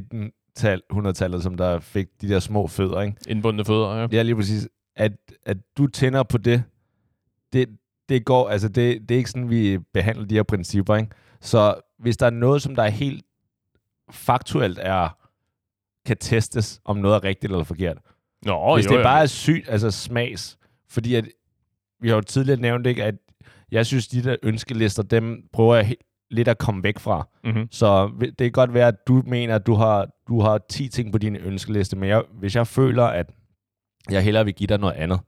1900-tallet, som der fik de der små fødder, ikke? Indbundne fødder, ja. Ja, lige præcis. At, at du tænder på det, det, det går, altså det, det er ikke sådan, vi behandler de her principper, ikke? Så hvis der er noget, som der er helt faktuelt er, kan testes, om noget er rigtigt eller forkert. Nå, hvis jo, det jo. bare er sygt, altså smags, fordi at, vi har jo tidligere nævnt, ikke, at jeg synes, de der ønskelister, dem prøver jeg lidt at komme væk fra. Mm-hmm. Så det kan godt være, at du mener, at du har, du har 10 ting på din ønskeliste, men jeg, hvis jeg føler, at jeg hellere vil give dig noget andet,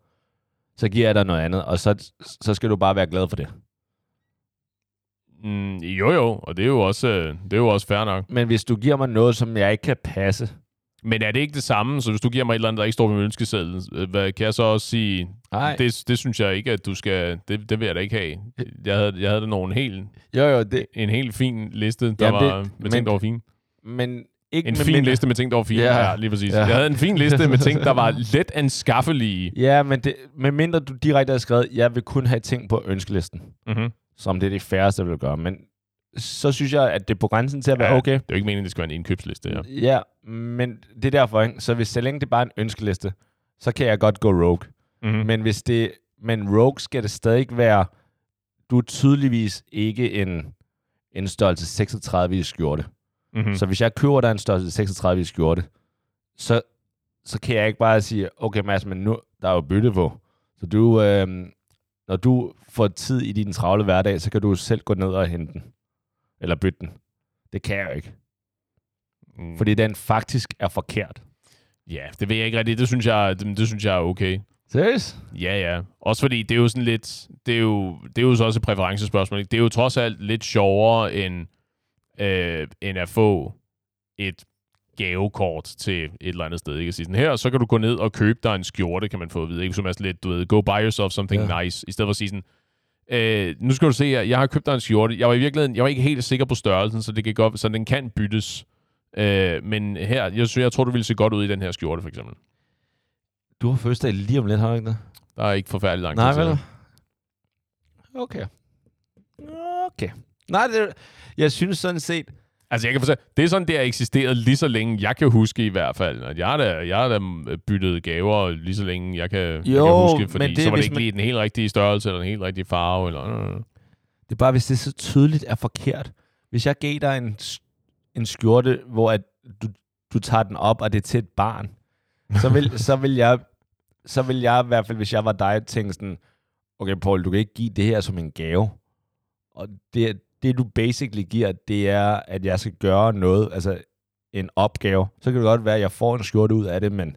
så giver jeg dig noget andet, og så, så skal du bare være glad for det. Mm, jo, jo, og det er jo også, øh, det er jo også fair nok. Men hvis du giver mig noget, som jeg ikke kan passe, Men er det ikke det samme? Så hvis du giver mig et eller andet, der ikke står på min ønskeseddel, øh, hvad, kan jeg så også sige, Nej. det, det synes jeg ikke, at du skal, det, det vil jeg da ikke have. Jeg havde, jeg havde da nogle helt, jo jo, det, en helt fin liste, der Jamen, det- var med men- ting, der var fine. men ikke En fin mindre- liste med ting, der var fine. Ja. Ja, lige præcis. Ja. Jeg havde en fin liste med ting, der var let anskaffelige. [laughs] Ja, men det, med mindre du direkte har skrevet, jeg vil kun have ting på ønskelisten, Mm-hmm. som det er det færreste, vil gøre. Men så synes jeg, at det er på grænsen til at være Ja, okay. Det er jo ikke meningen, det skal være en indkøbsliste. Ja. Ja, men det er derfor, ikke? Så hvis så længe det er bare en ønskeliste, så kan jeg godt gå rogue. Mm-hmm. Men hvis det, men rogue skal det stadig være, du er tydeligvis ikke en, en størrelse 36 i skjorte. Mm-hmm. Mm. Så hvis jeg køber dig en størrelse 36 i skjorte, så, så kan jeg ikke bare sige, okay Mads, men nu der er jo bytte på. Så du, øh, når du får tid i din travle hverdag, så kan du selv gå ned og hente den. Eller bytte den. Det kan jeg jo ikke. Mm. Fordi den faktisk er forkert. Ja, det ved jeg ikke rigtigt. Det synes jeg, det, det synes jeg er okay. Seriøst? Ja, ja. Også fordi det er jo sådan lidt... Det er jo, det er jo så også et præferencespørgsmål. Ikke? Det er jo trods alt lidt sjovere, end, øh, end at få et gavekort til et eller andet sted. Ikke? At sige sådan, her, så kan du gå ned og købe dig en skjorte, kan man få at vide. Ikke? Som er sådan lidt, du ved, go buy yourself something ja. nice. I stedet for at sige sådan, øh, nu skal du se her, jeg har købt dig en skjorte. Jeg var i virkeligheden, jeg var ikke helt sikker på størrelsen, så det kan godt, så den kan byttes. Øh, men her, jeg, synes, jeg tror, du ville se godt ud i den her skjorte, for eksempel. Du har fødselsdag lige om lidt, har du ikke det? Der er ikke forfærdelig lang Nej, tid det. Okay. Okay. Nej, det, jeg synes sådan set... Altså, jeg kan forstå, det er sådan, det har eksisteret lige så længe, jeg kan huske i hvert fald. At jeg har da, jeg har da byttet gaver lige så længe, jeg kan, jeg Jo, kan huske, fordi men det så var det ikke man- lige den helt rigtige størrelse, eller den helt rigtige farve, eller... øh. Det er bare, hvis det så tydeligt er forkert. Hvis jeg gav dig en, en skjorte, hvor at du, du tager den op, og det er til et barn, så vil, [laughs] så vil jeg så vil jeg i hvert fald, hvis jeg var dig, tænke sådan, okay, Paul, du kan ikke give det her som en gave. Og det, det du basically giver, det er, at jeg skal gøre noget, altså en opgave. Så kan det godt være, at jeg får en skjorte ud af det, men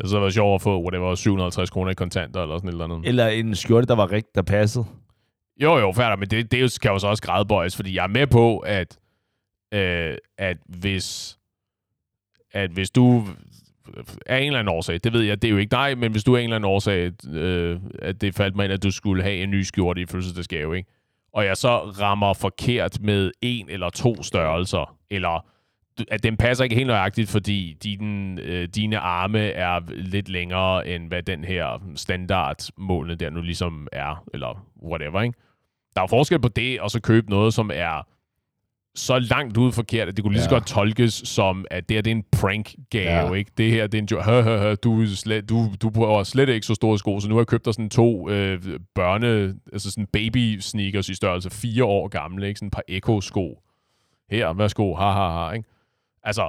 Det så været sjovt at få, whatever, 750 kroner i kontanter, eller sådan et eller andet. eller en skjorte, der var rigtigt, der passede. Jo, jo, færdig, men det, det jo- kan jo så også gradbøjes, fordi jeg er med på, at, øh, at hvis at hvis du af en eller anden årsag, det ved jeg, det er jo ikke dig, men hvis du af en eller anden årsag, øh, at det faldt mig ind, at du skulle have en ny skjorte i fødselsdagsgave, ikke? Og jeg så rammer forkert med en eller to størrelser, eller at den passer ikke helt nøjagtigt, fordi din, øh, dine arme er lidt længere, end hvad den her standardmålene der nu ligesom er, eller whatever, ikke? Der er forskel på det, og så købe noget, som er så langt ud forkert, at det kunne lige så Ja. godt tolkes som, at det her det er en prank-gave, Ja. ikke? Det her det er en jo, hø, hø, hø, du, slet, du, du bruger slet ikke så store sko, så nu har jeg købt dig sådan to øh, børne, altså sådan baby sneakers i størrelse fire år gamle, ikke? Sådan et par Echo-sko. Her, værsgo, ha, ha, ha, ikke? Altså,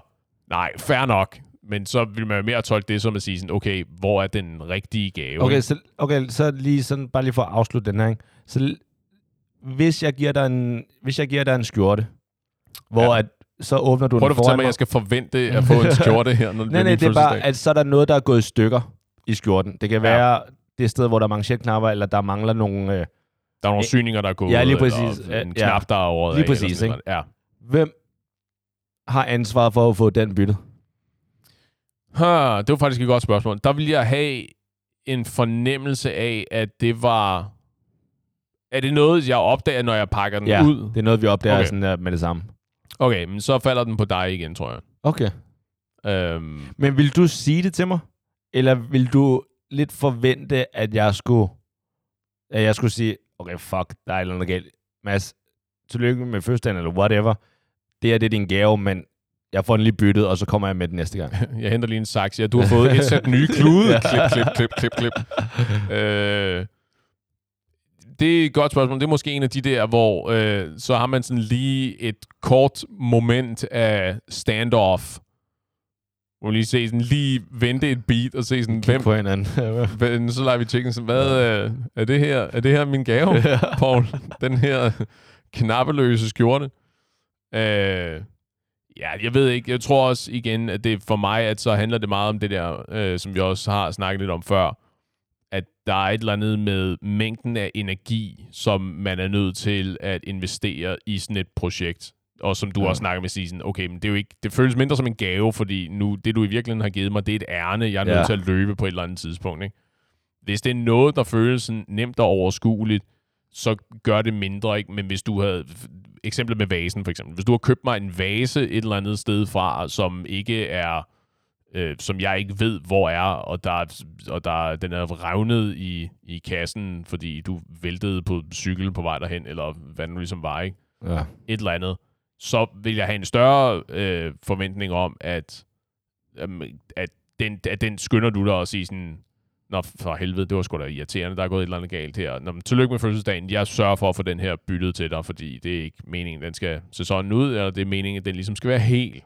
nej, fair nok. Men så vil man jo mere tolke det som at sige sådan, okay, hvor er den rigtige gave? Okay, så, okay, så lige sådan, bare lige for at afslutte den her, ikke? Så hvis jeg giver dig en, hvis jeg giver dig en skjorte, hvor Ja. ja. at, så åbner du Prøv den foran mig, at mig. jeg skal forvente at få en [laughs] skjorte her, når det Nej, nej, det er bare, at så er der noget, der er gået i stykker i skjorten. Det kan Ja. være det sted, hvor der er manchetknapper, eller der mangler nogle... Øh, Der er nogle syninger, der er gået, ja, lige præcis. eller en Ja, knap, der er over lige præcis, ikke? Ja. hvem har ansvaret for at få den byttet? Ha, det var faktisk et godt spørgsmål. Der vil jeg have en fornemmelse af, at det var... Er det noget, jeg opdager, når jeg pakker den Ja, ud? det er noget, vi opdager Okay. sådan der med det samme. Okay, men så falder den på dig igen, tror jeg. Okay. Øhm, Men vil du sige det til mig? Eller vil du lidt forvente, at jeg skulle, at jeg skulle sige, okay, fuck, der er et eller andet galt. Mads, tillykke med fødselsdagen, eller whatever. Det her, det er din gave, men jeg får den lige byttet, og så kommer jeg med den næste gang. [laughs] jeg henter lige en saks. Ja, du har fået et sæt nye klude. [laughs] Klip, klip, klip, klip, klip. [laughs] Øh, det er et godt spørgsmål. Det er måske en af de der, hvor øh, så har man sådan lige et kort moment af standoff. Hvor man lige se sådan lige vente et beat og se sådan, Kig hvem, på hinanden. [laughs] hvem så lader vi tjekke sådan, hvad øh, er det her? Er det her min gave, [laughs] Paul? Den her knappeløse skjorte. Øh, ja, jeg ved ikke. Jeg tror også igen, at det for mig, at så handler det meget om det der, øh, som vi også har snakket lidt om før, at der er et eller andet med mængden af energi, som man er nødt til at investere i sådan et projekt. Og som du Ja. også snakker med, sådan, okay, men det, er jo ikke, det føles mindre som en gave, fordi nu, det du i virkeligheden har givet mig, det er et ærne, jeg er nødt Ja. til at løbe på et eller andet tidspunkt. Ikke? Hvis det er noget, der føles sådan nemt og overskueligt, så gør det mindre, ikke? Men hvis du havde, eksemplet med vasen for eksempel, hvis du har købt mig en vase et eller andet sted fra, som ikke er, øh, som jeg ikke ved, hvor er, og, der, er- og der, den er revnet i, i kassen, fordi du væltede på cykel på vej derhen, eller hvad det nu ligesom var, ikke? ja. et eller andet, så vil jeg have en større øh, forventning om, at, at, den, at den skynder du dig at sige sådan, Nå, for helvede, det var sgu da irriterende, der er gået et eller andet galt her. Nå, men tillykke med fødselsdagen. Jeg sørger for at få den her byttet til dig, fordi det er ikke meningen, den skal se sådan ud, eller det er meningen, at den ligesom skal være helt.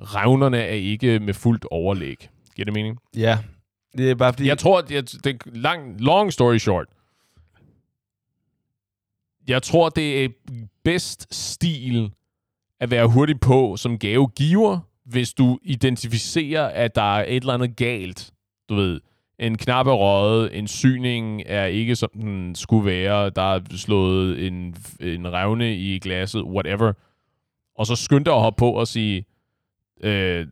Revnerne er ikke med fuldt overlæg. Giver det mening? ja. Det er bare fordi... Jeg tror, at jeg, det er lang, long story short. Jeg tror, det er bedst stil at være hurtig på som gavegiver, hvis du identificerer, at der er et eller andet galt. Du ved, en knap er røget, en syning er ikke som den skulle være, der er slået en, en revne i glasset, whatever. Og så skynd dig at hoppe på og sige, øh,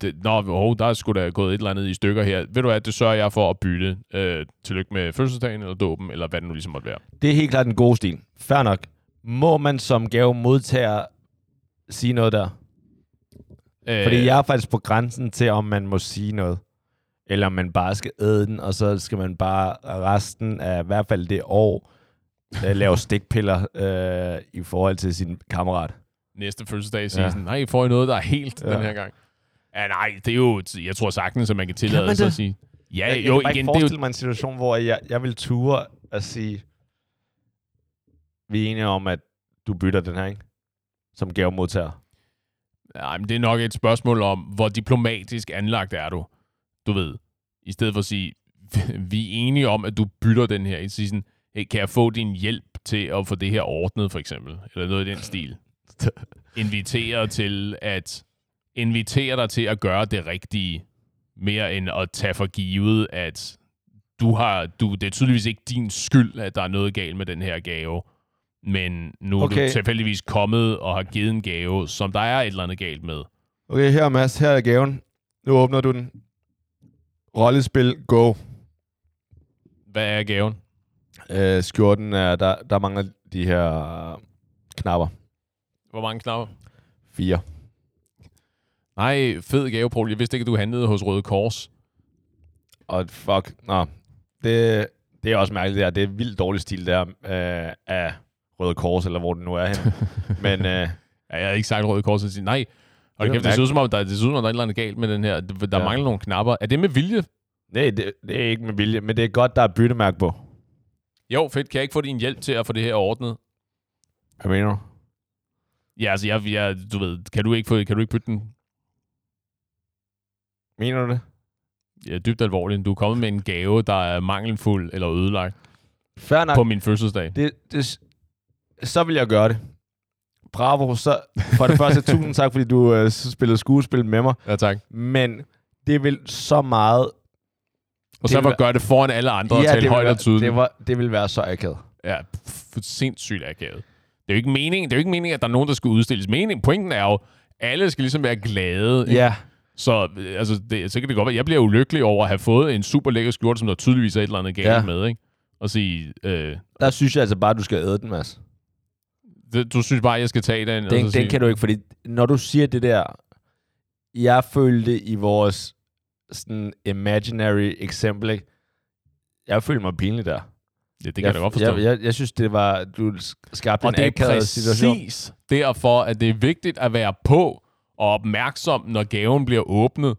det, Nå, oh, der er sgu da gået et eller andet i stykker her. Ved du hvad, det sørger jeg for at bytte. Øh, tillykke med fødselsdagen, eller dåben, eller hvad det nu ligesom måtte være. Det er helt klart en god stil. Fair nok. Må man som gave modtager sige noget der? Øh, Fordi jeg er faktisk på grænsen til, om man må sige noget. Eller om man bare skal æde den, og så skal man bare resten af i hvert fald det år øh, lave stikpiller øh, i forhold til sin kammerat. Næste fødselsdag siger Ja. ja. sådan, nej, får I noget, der er helt Ja. den her gang? Ja, nej, det er jo, jeg tror sagtens, at man kan tillade man sig det? at sige. Ja, jeg, jeg jo, kan bare igen, ikke det er jo, forestille mig en situation, hvor jeg, jeg vil ture at sige, vi er enige om, at du bytter den her, ikke? Som gavemodtager. nej, men det er nok et spørgsmål om, hvor diplomatisk anlagt er du, du ved. I stedet for at sige, [laughs] vi er enige om, at du bytter den her. I sige sådan, hey, kan jeg få din hjælp til at få det her ordnet, for eksempel? Eller noget i den stil. Invitere til at invitere dig til at gøre det rigtige, mere end at tage for givet, at du har, du, det er tydeligvis ikke din skyld, at der er noget galt med den her gave. Men nu er Okay. du tilfældigvis kommet og har givet en gave, som der er et eller andet galt med. Okay, her Mads, her er gaven. Nu åbner du den. Rollespil, go. Hvad er gaven? Øh, skjorten er, der, der mangler de her knapper. Hvor mange knapper? Fire. Nej, fed gave, Paul. Jeg vidste ikke, at du handlede hos Røde Kors. Og fuck, nå. Det, det er også mærkeligt der. Det er vildt dårlig stil der øh, af Røde Kors, eller hvor det nu er henne. [laughs] Men øh, Ja, jeg har ikke sagt Røde Kors, og sige nej. Og Det er det, det, ser ud som om, der, det ser ud som om, der er et eller andet galt med den her. Der ja. mangler nogle knapper. Er det med vilje? nej, det, det er ikke med vilje, men det er godt, der er byttemærke på. Jo, fedt. Kan jeg ikke få din hjælp til at få det her ordnet? Hvad mener du? Ja, altså, jeg, jeg, du ved, kan du ikke, få, kan du ikke bytte den? Mener du det? Ja, dybt alvorligt. Du er kommet med en gave, der er mangelfuld eller ødelagt Fair nok. på min fødselsdag. Det, det, så vil jeg gøre det. Bravo. Så for det første, [laughs] tusind tak, fordi du øh, spillede skuespil med mig. Ja, tak. Men det vil så meget... Og så at gøre det foran alle andre og det, tale højt og tydeligt. det, var, det vil være så akavet. Ja, for sindssygt akavet. Det er jo ikke meningen, det er jo ikke meningen, at der er nogen, der skal udstilles. Meningen, pointen er jo, alle skal ligesom være glade. ikke? Ja. Så, altså, det, så kan det godt være, jeg bliver ulykkelig over at have fået en super lækker skjorte, som der tydeligvis er et eller andet galt Ja. med, ikke? Og sige, øh, Der synes jeg altså bare, du skal æde den, Mads. det, du synes bare, jeg skal tage den? Den, den sige, kan du ikke, fordi når du siger det der, jeg følte i vores sådan imaginary eksempel, jeg følte mig pinlig der. Ja, det kan jeg, jeg godt forstå. Jeg, jeg, jeg synes, det var, du skabte og en det er akavet situation. præcis derfor, at det er vigtigt at være på og opmærksom, når gaven bliver åbnet,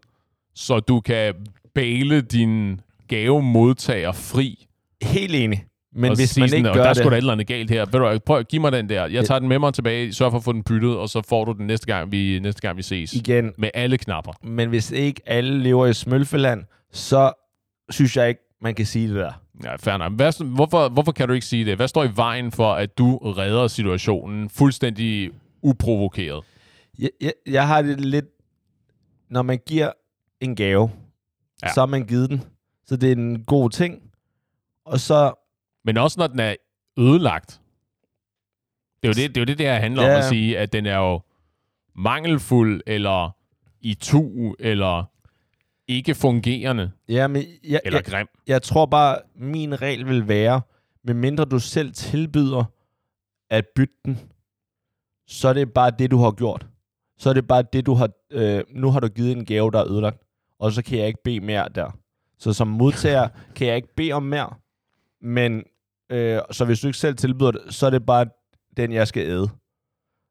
så du kan bale din gavemodtager fri. Helt enig. Men og hvis man ikke og gør der er det... sgu da et eller andet galt her. Ved du, prøv at give mig den der. Jeg tager den med mig tilbage, sørg for at få den byttet, og så får du den næste gang, vi, næste gang, vi ses. Igen, Med alle knapper. men hvis ikke alle lever i smølfeland, så synes jeg ikke, man kan sige det der. Ja, fair nok. Hvad, hvorfor, hvorfor kan du ikke sige det? Hvad står i vejen for, at du redder situationen fuldstændig uprovokeret? Jeg, jeg, jeg har det lidt... Når man giver en gave, ja. Så har man givet den. Så det er en god ting. Og så... Men også når den er ødelagt. Det er jo det, det, er jo det, her handler Ja. om at sige, at den er jo mangelfuld, eller i tu, eller ikke fungerende, Ja, men jeg, eller jeg, grim. jeg tror bare, min regel vil være, medmindre du selv tilbyder at bytte den, så er det bare det, du har gjort. Så er det bare det, du har... Øh, nu har du givet en gave, der er ødelagt, og så kan jeg ikke bede mere der. Så som modtager [laughs] kan jeg ikke bede om mere, men øh, så hvis du ikke selv tilbyder det, så er det bare den, jeg skal æde.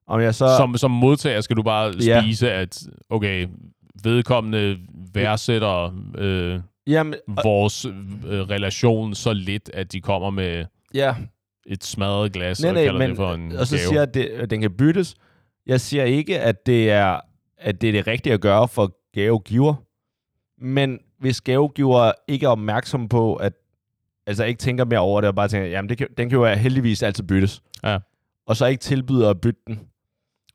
Om jeg så... Som, som modtager skal du bare Ja. spise, at okay, vedkommende værdsætter øh, Jamen, og, vores øh, relation så lidt, at de kommer med ja, et smadret glas Nej, og nej, kalder men, det for en og så gave. siger jeg, at, det, at den kan byttes. Jeg siger ikke, at det er at det er det rigtige at gøre for gavegiver. Men hvis gavegiver ikke er opmærksom på, at altså ikke tænker mere over det, og bare tænker, jamen det kan, den kan jo heldigvis altid byttes. Ja. Og så ikke tilbyder at bytte den,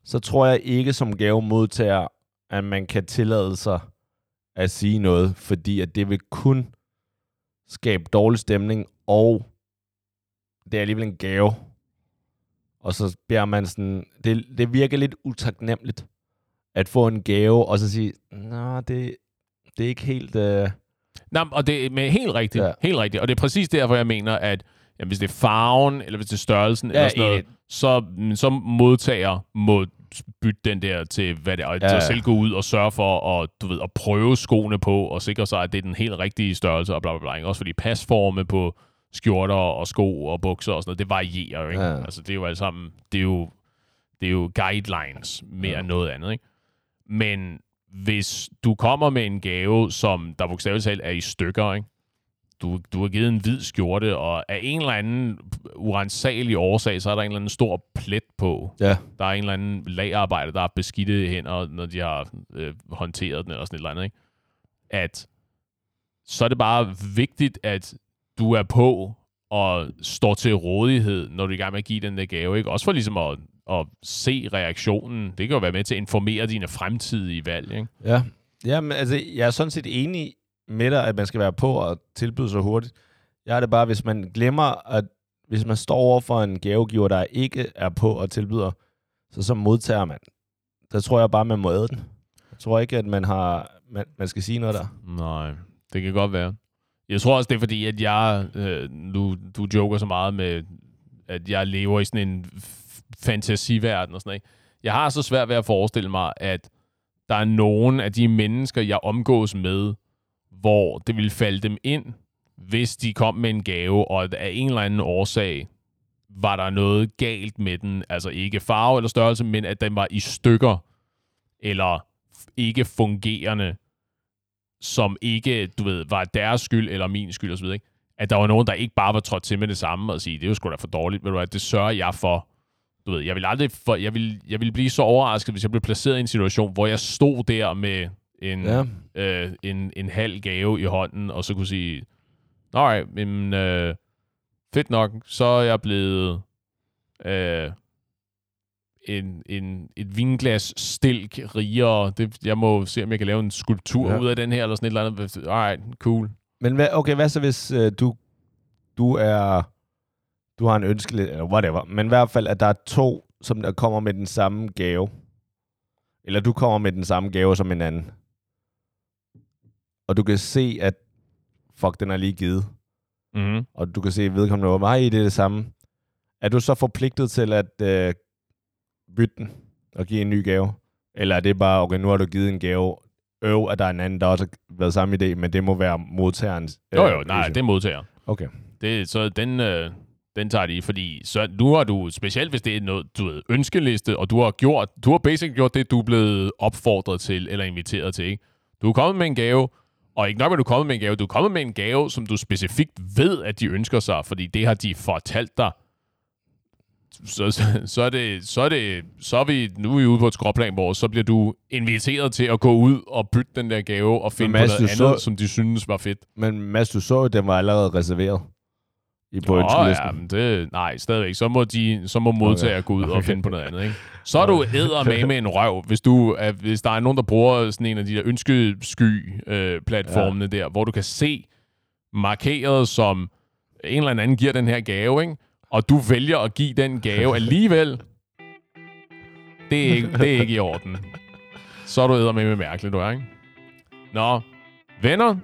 så tror jeg ikke som gavemodtager, at man kan tillade sig at sige noget, fordi at det vil kun skabe dårlig stemning, og det er alligevel en gave. Og så beder man sådan, det, det virker lidt utaknemmeligt at få en gave, og så sige, nå, det, det er ikke helt... Øh... Nå, og det er helt rigtigt. Ja. Helt rigtigt. Og det er præcis derfor, jeg mener, at jamen, hvis det er farven, eller hvis det er størrelsen, Ja, eller sådan noget, så, så modtager må bytte den der til, hvad det er, Ja, ja. selv gå ud og sørge for at, du ved, at prøve skoene på, og sikre sig, at det er den helt rigtige størrelse, og bla bla bla. ikke? Også fordi pasforme på skjorter og sko og bukser og sådan noget, det varierer ikke? Ja. Altså, det er jo alt sammen, det er jo, det er jo guidelines mere ja. end noget andet, ikke? Men hvis du kommer med en gave, som der bogstaveligt talt er i stykker, ikke? Du, du har givet en hvid skjorte, og af en eller anden urensagelig årsag, så er der en eller anden stor plet på. Ja. Der er en eller anden lagerarbejde, der har beskidte hænder, når de har øh, håndteret den, eller sådan et eller andet, ikke? At så er det bare vigtigt, at du er på og står til rådighed, når du er i gang med at give den der gave, ikke? Også for ligesom at, at se reaktionen. Det kan jo være med til at informere dine fremtidige valg, ikke? Ja. ja, men altså, jeg er sådan set enig med dig, at man skal være på og tilbyde så hurtigt. Jeg har det bare, hvis man glemmer, at hvis man står over for en gavegiver, der ikke er på og tilbyder, så så modtager man. Der tror jeg bare, man må æde den. Jeg tror ikke, at man har man, man skal sige noget der. Nej, det kan godt være. Jeg tror også, det er fordi, at jeg, øh, nu, du joker så meget med, at jeg lever i sådan en fantasiverden og sådan noget. Jeg har så svært ved at forestille mig, at der er nogen af de mennesker, jeg omgås med, hvor det ville falde dem ind, hvis de kom med en gave, og af en eller anden årsag var der noget galt med den. Altså ikke farve eller størrelse, men at den var i stykker, eller ikke fungerende, som ikke, du ved, var deres skyld eller min skyld osv. Ikke? At der var nogen, der ikke bare var trådt til med det samme og sige, det er jo sgu da for dårligt, ved du hvad, det sørger jeg for. Du ved, jeg vil aldrig, for, jeg vil, jeg vil blive så overrasket, hvis jeg blev placeret i en situation, hvor jeg stod der med en, Ja. øh, en, en halv gave i hånden, og så kunne sige, nej, men øh, fedt nok, så er jeg blevet øh, en, en, et vinglas stilk rigere. Det, jeg må se, om jeg kan lave en skulptur Ja. ud af den her, eller sådan et eller andet. Alright, cool. Men hvad, okay, hvad så hvis øh, du, du er, du har en ønske, eller whatever, men i hvert fald, at der er to, som der kommer med den samme gave. Eller du kommer med den samme gave som en anden. Og du kan se, at fuck, den er lige givet. Mm-hmm. Og du kan se, at vedkommende mig i det, er det samme. Er du så forpligtet til at øh, bytte den og give en ny gave? Eller er det bare, okay, nu har du givet en gave, øv, at der er en anden, der også har været samme idé, men det må være modtagerens... øh, Jo, jo, nej, issue. det er modtager. Okay. Det, så den, øh, den tager de, fordi så nu har du, specielt hvis det er noget, du ved, ønskeliste, og du har gjort, du har basic gjort det, du er blevet opfordret til, eller inviteret til, ikke? Du er kommet med en gave, og ikke nok er du kommet med en gave, du er kommet med en gave, som du specifikt ved, at de ønsker sig, fordi det har de fortalt dig. Så, så, så, er det, så er det, så er vi, nu er vi ude på et skråplan, hvor så bliver du inviteret til at gå ud og bytte den der gave, og finde på Mads, noget andet, så- som de synes var fedt. Men Mads, du så, at den var allerede reserveret i på ønskelisten. ja, men det, nej, stadigvæk. Så må, de, så må modtager okay. gå ud okay. og finde på noget andet. Ikke? Så er du æder med med en røv, hvis, du, er, hvis der er nogen, der bruger sådan en af de der ønskesky-platformene ja. der, hvor du kan se markeret som en eller anden giver den her gave, ikke? og du vælger at give den gave [laughs] alligevel. Det er ikke, det er ikke i orden. Så er du æder med med mærkeligt, du er, ikke? Nå, venner.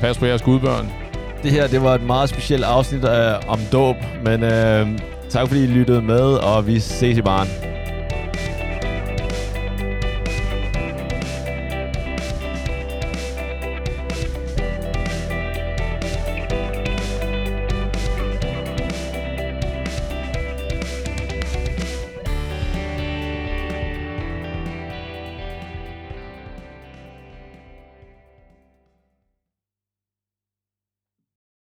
Pas på jeres gudbørn. Det her, det var et meget specielt afsnit øh, om dåb, men øh, tak fordi I lyttede med, og vi ses i baren.